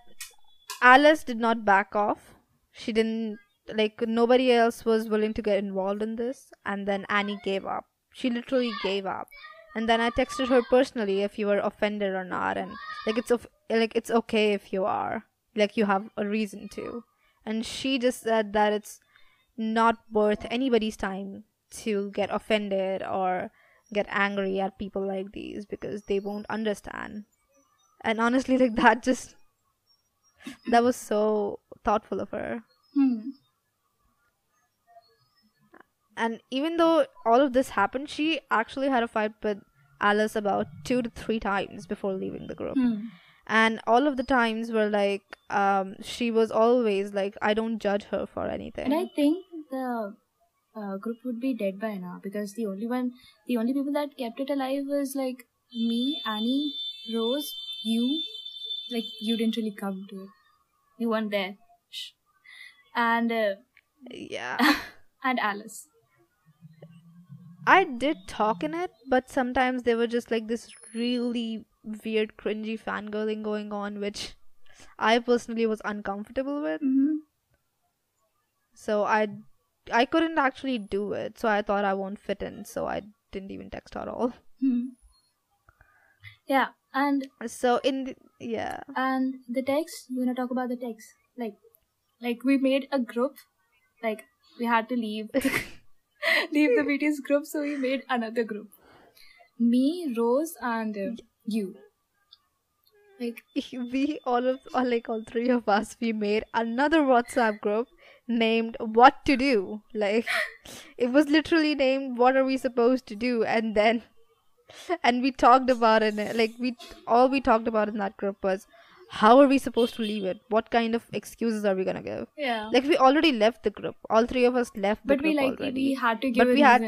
Alice did not back off. She didn't like nobody else was willing to get involved in this and then Annie gave up. She literally gave up. And then I texted her personally if you were offended or not and like it's like it's okay if you are. Like you have a reason to. And she just said that it's not worth anybody's time to get offended or get angry at people like these because they won't understand. And honestly, (laughs) like that just that was so thoughtful of her. Hmm. And even though all of this happened, she actually had a fight with Alice about two to three times before leaving the group. Hmm. And all of the times were like, um, she was always like, I don't judge her for anything. And I think the uh, group would be dead by now because the only one, the only people that kept it alive was like me, Annie, Rose, you. Like you didn't really come to it. You weren't there. Shh. And uh, yeah. (laughs) and Alice. I did talk in it, but sometimes there were just like this really weird, cringy fangirling going on, which I personally was uncomfortable with. Mm-hmm. So I, I couldn't actually do it. So I thought I won't fit in. So I didn't even text at all. Hmm. Yeah, and So in the, yeah, and the text. You wanna talk about the text? Like, like we made a group. Like we had to leave (laughs) leave the BTS group, so we made another group. Me, Rose, and uh, you. Like (laughs) we all of like all three of us we made another WhatsApp group named What to Do. Like it was literally named What are we supposed to do? And then and we talked about it like we all we talked about in that group was how are we supposed to leave it? What kind of excuses are we gonna give? yeah. Like we already left the group. All three of us left the but we like already. we had to give But a we had-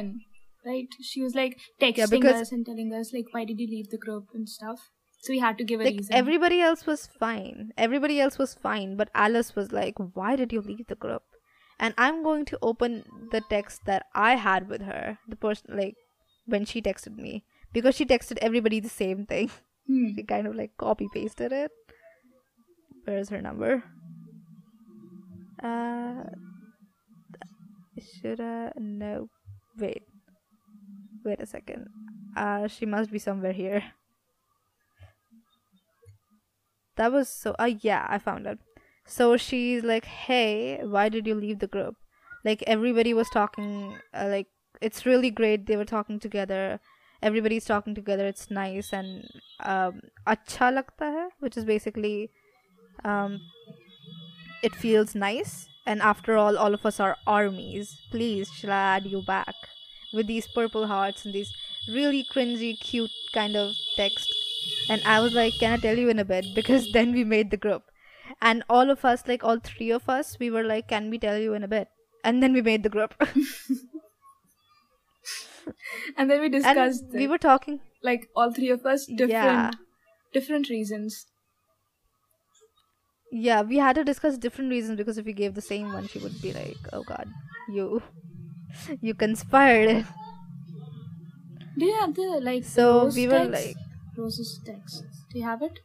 right? She was like texting because- us and telling us like why did you leave the group and stuff. So we had to give a like reason. everybody else was fine. Everybody else was fine but alice was like why did you leave the group? And i'm going to open the text that i had with her the person like when she texted me because she texted everybody the same thing. Hmm. she kind of like copy pasted it where's her number? Uh should i no. Wait. Wait a second. Uh she must be somewhere here that was so uh yeah i found it so she's like hey why did you leave the group like everybody was talking uh, like it's really great they were talking together everybody's talking together it's nice and um acha lagta hai which is basically um it feels nice And after all, all of us are armies. Please, shall I add you back? With these purple hearts and these really cringy, cute kind of text. And I was like, Can I tell you in a bit? (laughs) Because then we made the group. And all of us, like all three of us, we were like, Can we tell you in a bit? And then we made the group. (laughs) and then we discussed and we were talking like all three of us different yeah. different reasons yeah we had to discuss different reasons because if we gave the same one she would be like oh god you (laughs) you conspired do you have the like so we were text? like rose's text do you have it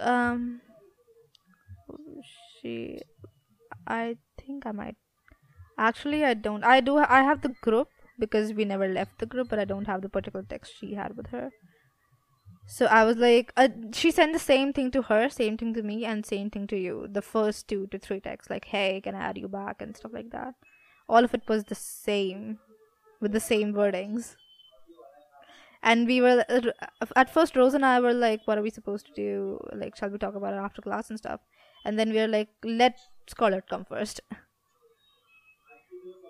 um she i think i might actually i don't i do i have the group because we never left the group, but I don't have the particular text she had with her. So I was like, uh, she sent the same thing to her, same thing to me, and same thing to you. The first two to three texts, like, hey, can I add you back, and stuff like that. All of it was the same, with the same wordings. And we were, uh, at first, Rose and I were like, what are we supposed to do? Like, shall we talk about it after class and stuff? And then we were like, let Scarlett come first.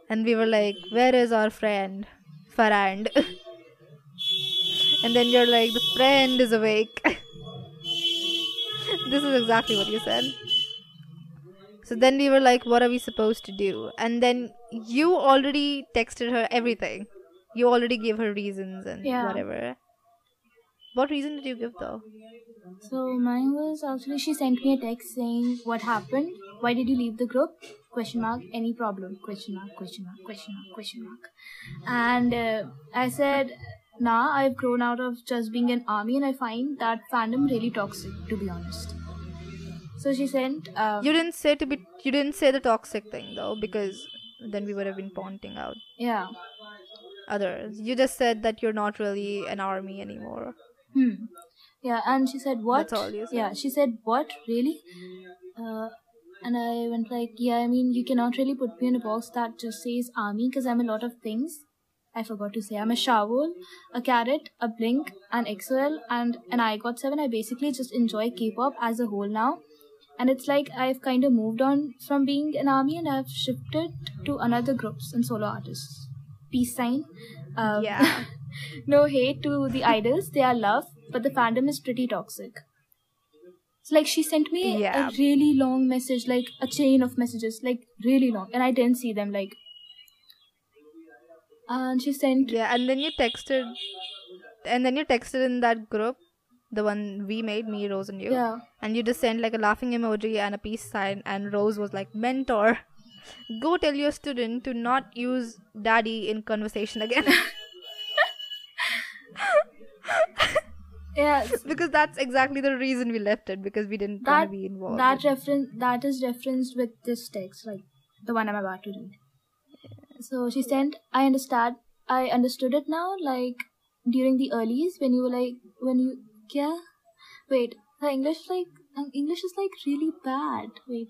and we were like, "Where is our friend, Farand?" (laughs) and then you're like, "The friend is awake." (laughs) this is exactly what you said. So then we were like, "What are we supposed to do?" And then you already texted her everything. You already gave her reasons and yeah. whatever. What reason did you give though? So mine was actually she sent me a text saying what happened. Why did you leave the group? Question mark. Any problem? Question mark. Question mark. Question mark. Question mark. And uh, I said, Nah, I've grown out of just being an army, and I find that fandom really toxic. To be honest. So she sent. Uh, you didn't say to be. You didn't say the toxic thing though, because then we would have been pointing out. Yeah. Others. You just said that you're not really an army anymore. Hmm. Yeah, and she said, "What?" That's all you said. Yeah, she said, "What? Really?" Uh, and I went like, "Yeah, I mean, you cannot really put me in a box that just says army because I'm a lot of things." I forgot to say I'm a Shawol, a Carat, a blink, an EXO-L, and an iGOT7. I basically just enjoy K-pop as a whole now, and it's like I've kind of moved on from being an army and I've shifted to another groups and solo artists. Peace sign. Um, yeah. (laughs) no hate to the idols, they are love, but the fandom is pretty toxic. So like she sent me yeah. a really long message, like a chain of messages, like really long, and I didn't see them. Like, and she sent yeah, and then you texted, and then you texted in that group, the one we made, me, Rose, and you. Yeah. And you just sent like a laughing emoji and a peace sign, and Rose was like, "Mentor, go tell your student to not use daddy in conversation again." (laughs) yeah because that's exactly the reason we left it because we didn't want to be involved. that reference that is referenced with this text like the one i'm about to read. So she sent i understand i understood it now like during the earlies when you were like when you yeah wait her english like english is like really bad. Wait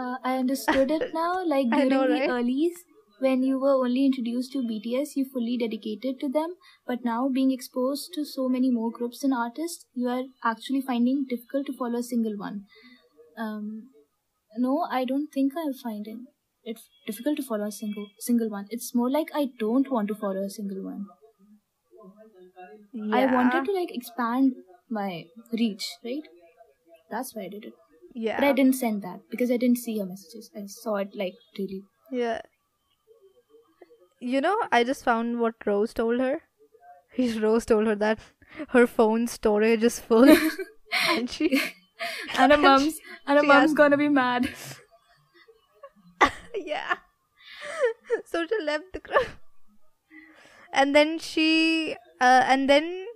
uh, i understood it now (laughs) like during know, right? the earlies when you were only introduced to BTS, you fully dedicated to them, but now being exposed to so many more groups and artists, you are actually finding difficult to follow a single one. Um, no, I don't think I'm finding it difficult to follow a single single one. It's more like I don't want to follow a single one. Yeah. I wanted to like expand my reach, right? That's why I did it. Yeah. But I didn't send that because I didn't see her messages. I saw it like really. Yeah you know, I just found what Rose told her. (laughs) Rose told her that her phone storage is full, (laughs) and she (laughs) and her mom's and her mom's gonna be mad. yeah. So she left the group, and then she, uh, and then,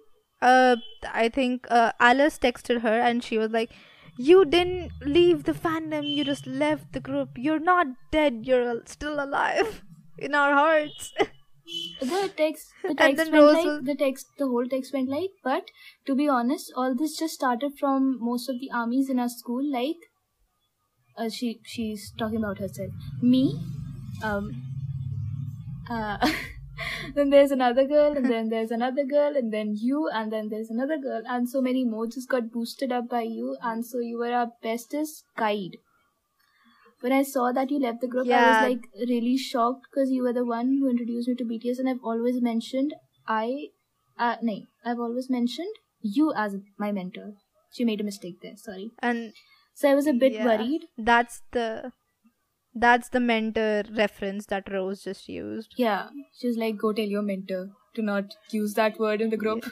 uh, I think uh, Alice texted her, and she was like, "You didn't leave the fandom. You just left the group. You're not dead. You're still alive." (laughs) in our hearts. (laughs) the text, the text went like the text, the whole text went like. But to be honest, all this just started from most of the armies in our school. Like, uh, she she's talking about herself. Me, um, uh, (laughs) (laughs) then there's another girl, and then there's another girl, and then you, and then there's another girl, and so many more just got boosted up by you, and so you were our bestest guide. when I saw that you left the group, I was like really shocked because you were the one who introduced me to BTS, and I've always mentioned I, uh, nay, I've always mentioned you as my mentor. She made a mistake there. Sorry. And So I was a bit Yeah. worried. that's the that's the mentor reference that Rose just used. Yeah, she was like, "Go tell your mentor to not use that word in the group."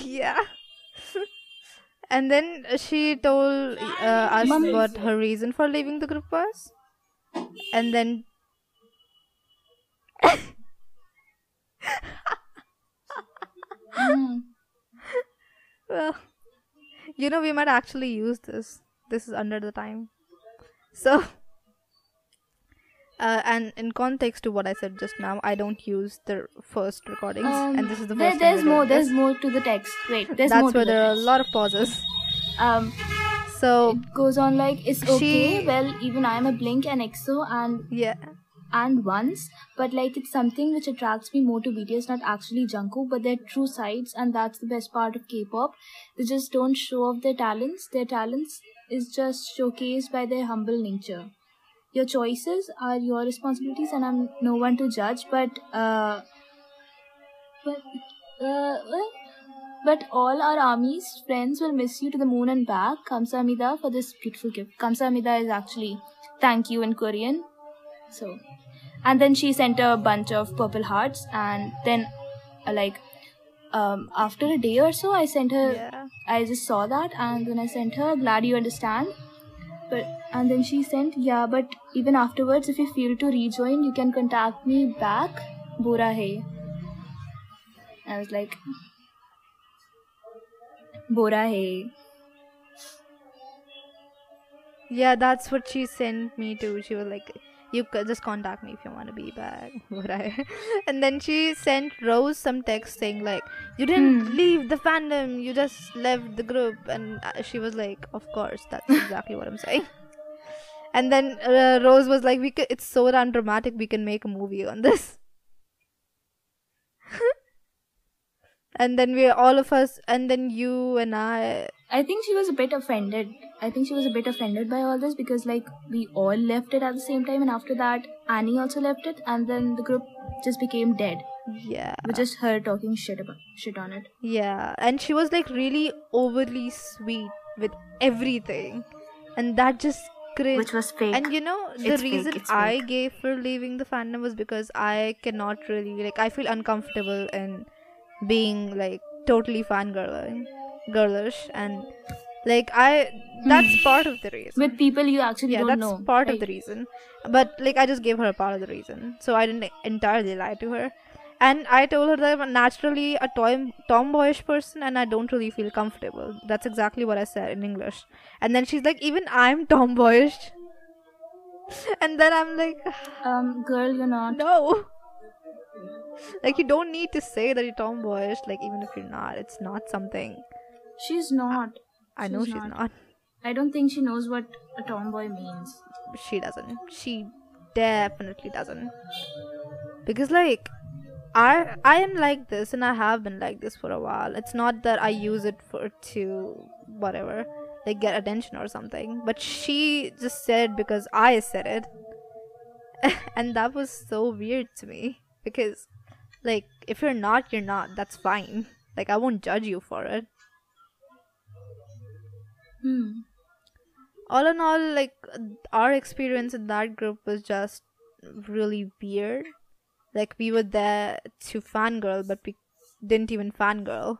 yeah. (laughs) (laughs) and then she told uh, us Mum- what her reason for leaving the group was. And then (laughs) Hmm. well you know we might actually use this. This is under the time. So (laughs) uh, and in context to what I said just now, I don't use the first recordings, Um, and this is the there- first. time there's more. There's more to the text. Wait, there's more That's where there are a lot of pauses. Um, So it goes on like it's okay. She- Well, even I'm a Blink and EXO and yeah, and once, but like it's something which attracts me more to BTS, not actually Jungkook, but their true sides, and that's the best part of K-pop. They just don't show off their talents. Their talents is just showcased by their humble nature. Your choices are your responsibilities, and I'm no one to judge. But uh, but uh, but all our army's friends will miss you to the moon and back. Kamsahamnida for this beautiful gift. Kamsahamnida is actually thank you in Korean. So, and then she sent a bunch of purple hearts, and then, uh, like, um, after a day or so, I sent her. yeah. I just saw that, and then I sent her. Glad you understand. But and then she sent, yeah. But even afterwards, if you feel to rejoin, you can contact me back. Bura hai. I was like, Bora hai. Yeah, that's what she sent me to. She was like, "You could just contact me if you want to be back." (laughs) Right? and then she sent Rose some text saying like, "You didn't Hmm. leave the fandom. You just left the group." And uh, she was like, "Of course, that's (laughs) exactly what I'm saying." And then uh, Rose was like, "We could. It's so damn dramatic. We can make a movie on this." (laughs) and then we all of us, and then you and I I think she was a bit offended. I think she was a bit offended by all this because, like, we all left it at the same time, and after that, Annie also left it, and then the group just became dead yeah with just her talking shit about shit on it. Yeah, and she was like really overly sweet with everything, and that just cringe. Which was fake. and you know the It's reason it's I fake. gave for leaving the fandom was because I cannot really like I feel uncomfortable in being like totally fangirling, girlish, and like I that's part of the reason. with people you actually yeah, that's know. part of the reason. But like I just gave her a part of the reason, so I didn't entirely lie to her. And I told her that I'm naturally a tom- tomboyish person and I don't really feel comfortable. That's exactly what I said in English. And then she's like, even I'm (laughs) tomboyish. And then I'm like, (sighs) Um, girl, you're not. no. Like, you don't need to say that you're tomboyish, like, even if you're not. It's not something. She's not. I know She's she's not. not. I don't think she knows what a tomboy means. she doesn't. She definitely doesn't. Because like i i am like this and i have been like this for a while. It's not that i use it for to whatever like get attention or something. But she just said it because i said it. (laughs) And that was so weird to me. Because like if you're not you're not. That's fine. Like i won't judge you for it all in all like our experience in that group was just really weird. Like we were there to fangirl but we didn't even fangirl.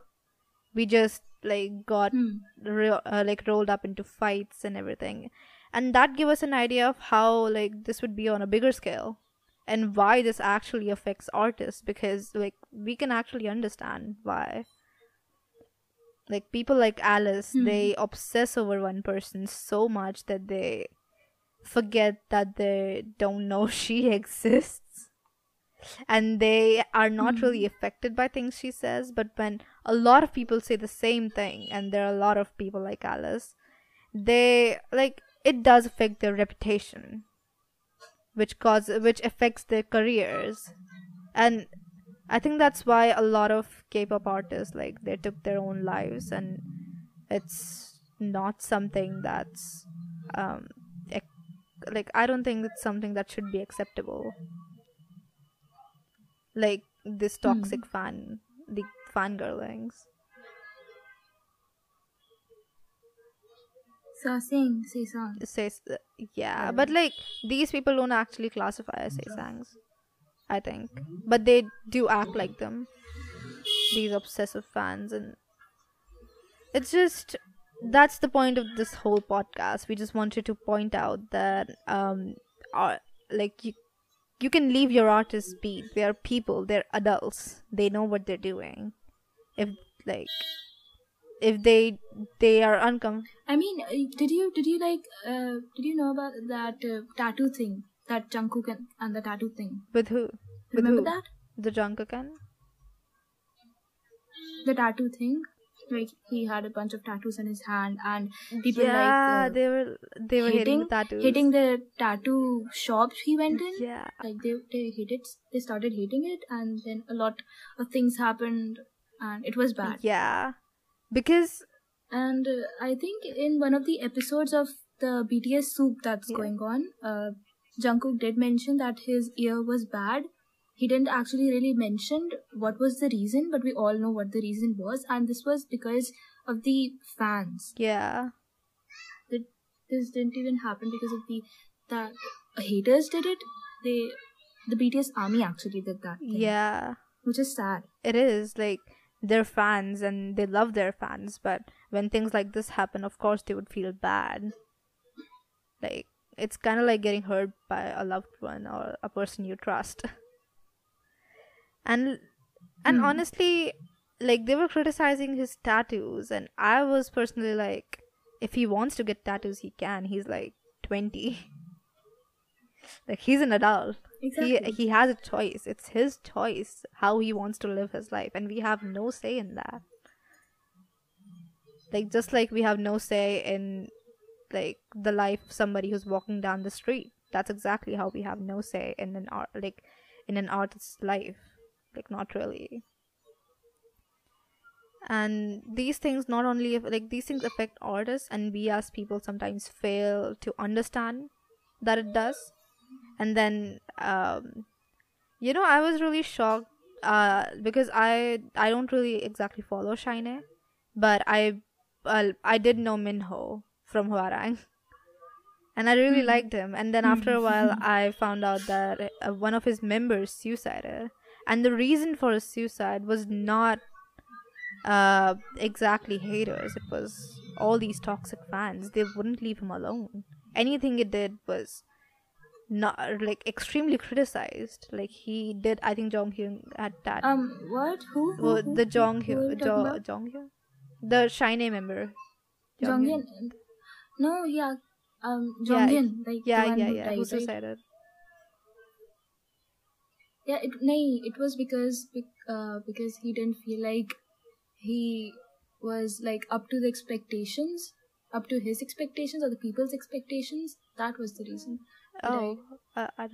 We just like got Hmm. ro- uh, like rolled up into fights and everything. And that gave us an idea of how like this would be on a bigger scale and why this actually affects artists because like we can actually understand why like people like alice Hmm. they obsess over one person so much that they forget that they don't know (laughs) she exists and they are not Mhm. really affected by things she says but when a lot of people say the same thing and there are a lot of people like alice they like it does affect their reputation which cause which affects their careers and i think that's why a lot of k-pop artists like they took their own lives and it's not something that's um like I don't think it's something that should be acceptable. Like this toxic fan, the fangirlings. So sing, sasaeng. Says yeah, but like these people don't actually classify as say sang's. I think, but they do act like them. These obsessive fans, and it's just that's the point of this whole podcast. We just wanted to point out that um, are like you you can leave your artists be. They are people. They're adults. They know what they're doing. If like if they they are uncom I mean, uh, did you did you like uh, did you know about that uh, tattoo thing that Jungkook and, and the tattoo thing? with who with Remember who that the Jungkook the tattoo thing? Like he had a bunch of tattoos on his hand, and people yeah like uh, they were they were hitting, the tattoos hitting the tattoo shops he went in. yeah Like they they hit it, they started hating it, and then a lot of things happened, and it was bad. yeah because And uh, I think in one of the episodes of the BTS SOOP that's Yeah. going on, uh, Jungkook did mention that his ear was bad. He didn't actually really mention what was the reason, but we all know what the reason was, and this was because of the fans. yeah That this didn't even happen because of the that haters did it. They the BTS army actually did that. Thing, yeah which is sad. it is like they're fans and they love their fans but when things like this happen of course they would feel bad like it's kind of like getting hurt by a loved one or a person you trust. And and Hmm. honestly like they were criticizing his tattoos and i was personally like if he wants to get tattoos he can. He's like 20 (laughs) like he's an adult. Exactly. he he has a choice. It's his choice how he wants to live his life and we have no say in that. Like just like we have no say in like the life of somebody who's walking down the street. That's exactly how we have no say in an art like in an artist's life. Like not really. And these things not only like these things affect artists and we as people sometimes fail to understand that it does. And then um you know i was really shocked uh because i i don't really exactly follow SHINee but i well, i did know minho from Hwarang. and i really Hmm. liked him. And then after a while i found out that uh, one of his members suicided. And the reason for his suicide was not uh exactly haters. It was all these toxic fans. They wouldn't leave him alone. Anything he did was not like extremely criticized. Like he did i think jong hyun had that. Um, what? Who? who, well, the jong hyun jo- jong hyun. The SHINee member Jonghyun. No, yeah. Um, Yeah, Jonghyun. like yeah one yeah who yeah died, who right? suicided Yeah, it, nay, it was because uh, because he didn't feel like he was like up to the expectations, up to his expectations or the people's expectations. That was the reason. oh uh, I,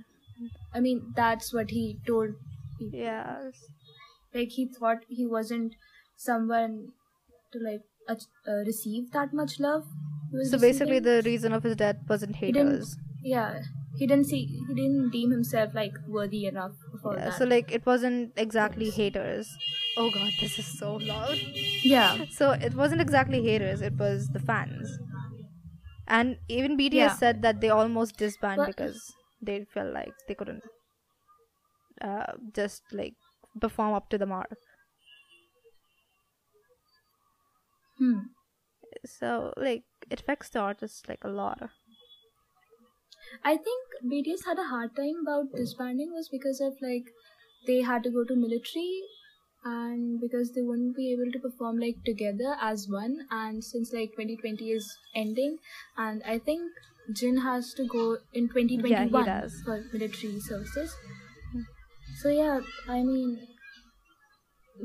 I mean, that's what he told people. yeah Like he thought he wasn't someone to like uh, receive that much love. So basically the reason of his death wasn't haters. Yeah he didn't see he didn't deem himself like worthy enough for yeah, that. so like it wasn't exactly haters. Oh god this is so loud. Yeah. (laughs) So it wasn't exactly haters it was the fans. And even bts Yeah. said that they almost disbanded But- because they felt like they couldn't uh, just like perform up to the mark. Hmm. so like it affects the artists like a lot. I think bts had a hard time about disbanding was because of like they had to go to military and because they wouldn't be able to perform like together as one. And since like 2020 is ending and i think jin has to go in 2021 does. for military services. So yeah i mean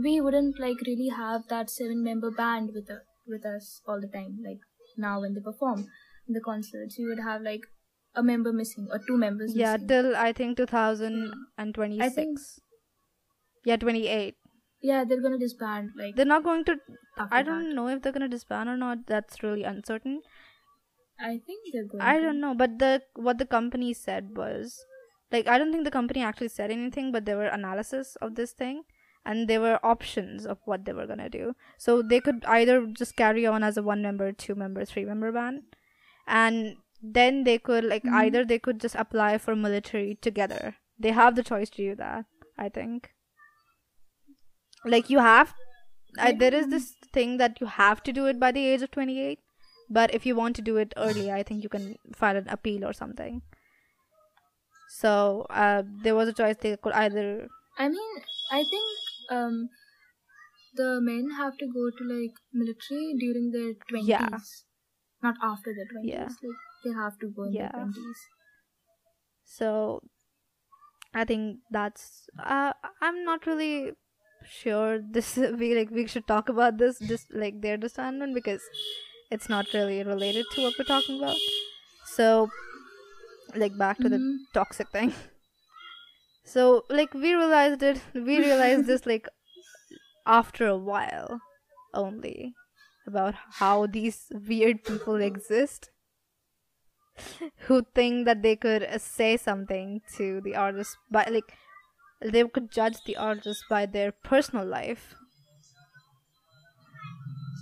we wouldn't like really have that seven member band with us with us all the time like now when they perform in the concerts You would have like a member missing or two members yeah missing. till i think 2026 I think- yeah 28 yeah they're gonna disband like they're not going to i don't know if they're to disband or not that's really uncertain I think they're going. I to. don't know, but the what the company said was like I don't think the company actually said anything, but there were analysis of this thing and there were options of what they were gonna do. So they could either just carry on as a one member, two member, three member band, and then they could like Mhm. either they could just apply for military together. They have the choice to do that. I think. Like you have, I, there is Mhm. this thing that you have to do it by the age of twenty eight, but if you want to do it early, I think you can file an appeal or something. So uh, there was a choice they could either I mean, I think um, the men have to go to like military during their twenties, Yeah. not after their twenties. Yeah. Like they have to go in Yeah. their twenties. So I think that's uh, I'm not really sure (laughs) this we like we should talk about this just like their discernment because it's not really related to what we're talking about. So like back to the Mhm. toxic thing. (laughs) So like we realized it we realized this (laughs) like after a while only about how these weird people exist (laughs) who think that they could uh, say something to the artist by like they could judge the artist by their personal life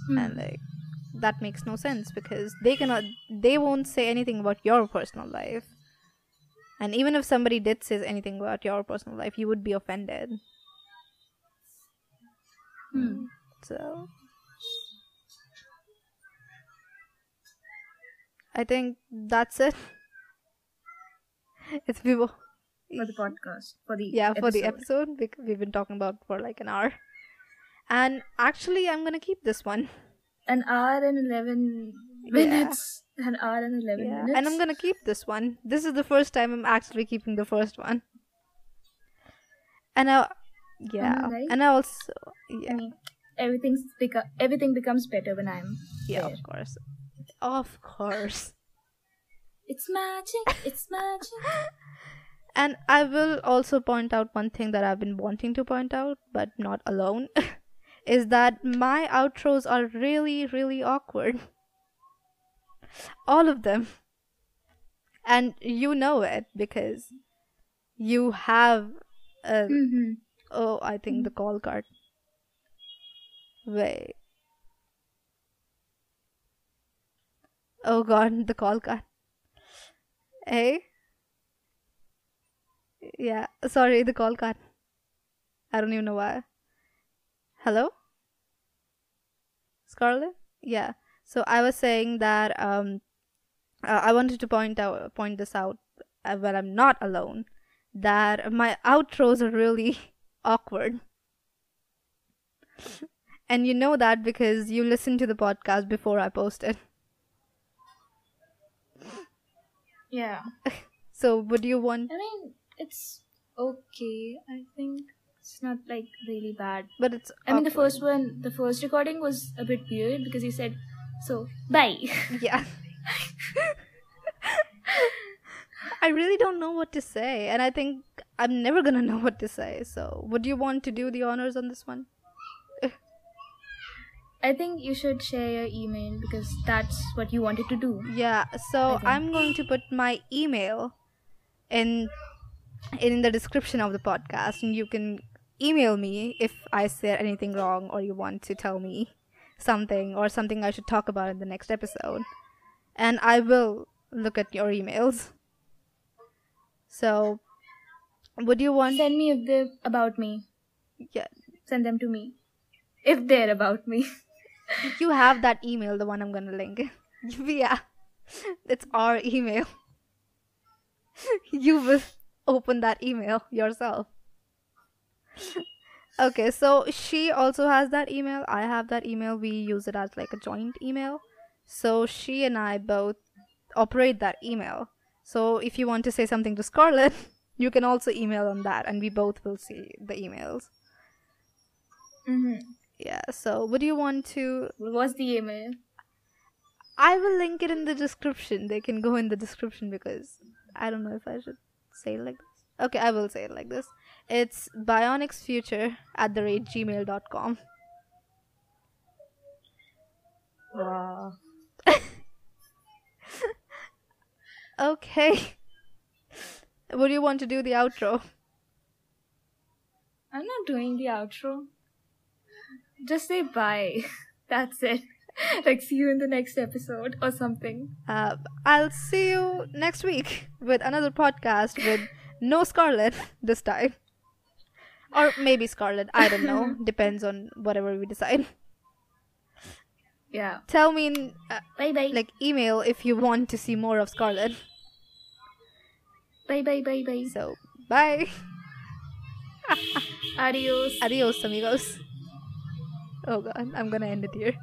Hmm. and like that makes no sense because they cannot they won't say anything about your personal life and even if somebody did say anything about your personal life you would be offended Hmm. so i think that's it it's people For the podcast, for the yeah for the episode. episode we've been talking about for like an hour and actually i'm gonna keep this one An hour and eleven minutes. An hour and eleven yeah minutes. and i'm gonna keep this one this is the first time i'm actually keeping the first one and i yeah Alright. and i also I yeah mean, everything's beca- everything becomes better when I'm yeah there. of course of course It's magic. It's magic. (laughs) And I will also point out one thing that I've been wanting to point out, but not alone, (laughs) is that my outros are really, really awkward. (laughs) All of them. And you know it because you have a. hmm Oh, I think the call card. Wait. Oh god, (laughs) the call card. Hey? Yeah, sorry, the call card. I don't even know why. Hello? Scarlett Yeah. So I was saying that um uh, I wanted to point out point this out uh, when I'm not alone that my outros are really (laughs) awkward. And you know that because you listen to the podcast before I post it. Yeah. (laughs) So would you want I mean, it's okay. I think it's not like really bad. but it's I mean, the first one, the first recording was a bit weird because he said, "So bye." Yeah. I really don't know what to say, and I think I'm never gonna know what to say. So, would you want to do the honors on this one? I think you should share your email because that's what you wanted to do. Yeah. So. I'm going to put my email in in the description of the podcast, and you can email me if I said anything wrong or you want to tell me something or something I should talk about in the next episode, and I will look at your emails. So, would you want? To send me if they're about me. Yeah, Send them to me if they're about me. you have that email, the one I'm gonna link. (laughs) yeah, it's our email. (laughs) you will open that email yourself. Okay, so she also has that email. I have that email. We use it as like a joint email. So she and I both operate that email. So if you want to say something to Scarlett, (laughs) you can also email on that, and we both will see the emails. Mm-hmm. Yeah. So would you want to What's the email? I will link it in the description. They can go in the description because I don't know if I should say it like this. Okay, I will say it like this. It's bionicsfuture at the rate gmail.com. Wow. (laughs) Okay. Would you want to do the outro? I'm not doing the outro. Just say bye. (laughs) That's it. (laughs) like, see you in the next episode or something. Uh, I'll see you next week with another podcast with no Scarlett this time. Or maybe Scarlett. I don't know. (laughs) Depends on whatever we decide. Yeah. Tell me in uh, Bye bye. like email if you want to see more of Scarlett. bye bye bye bye. So bye. (laughs) Adios. Adios, amigos. Oh god, I'm gonna end it here.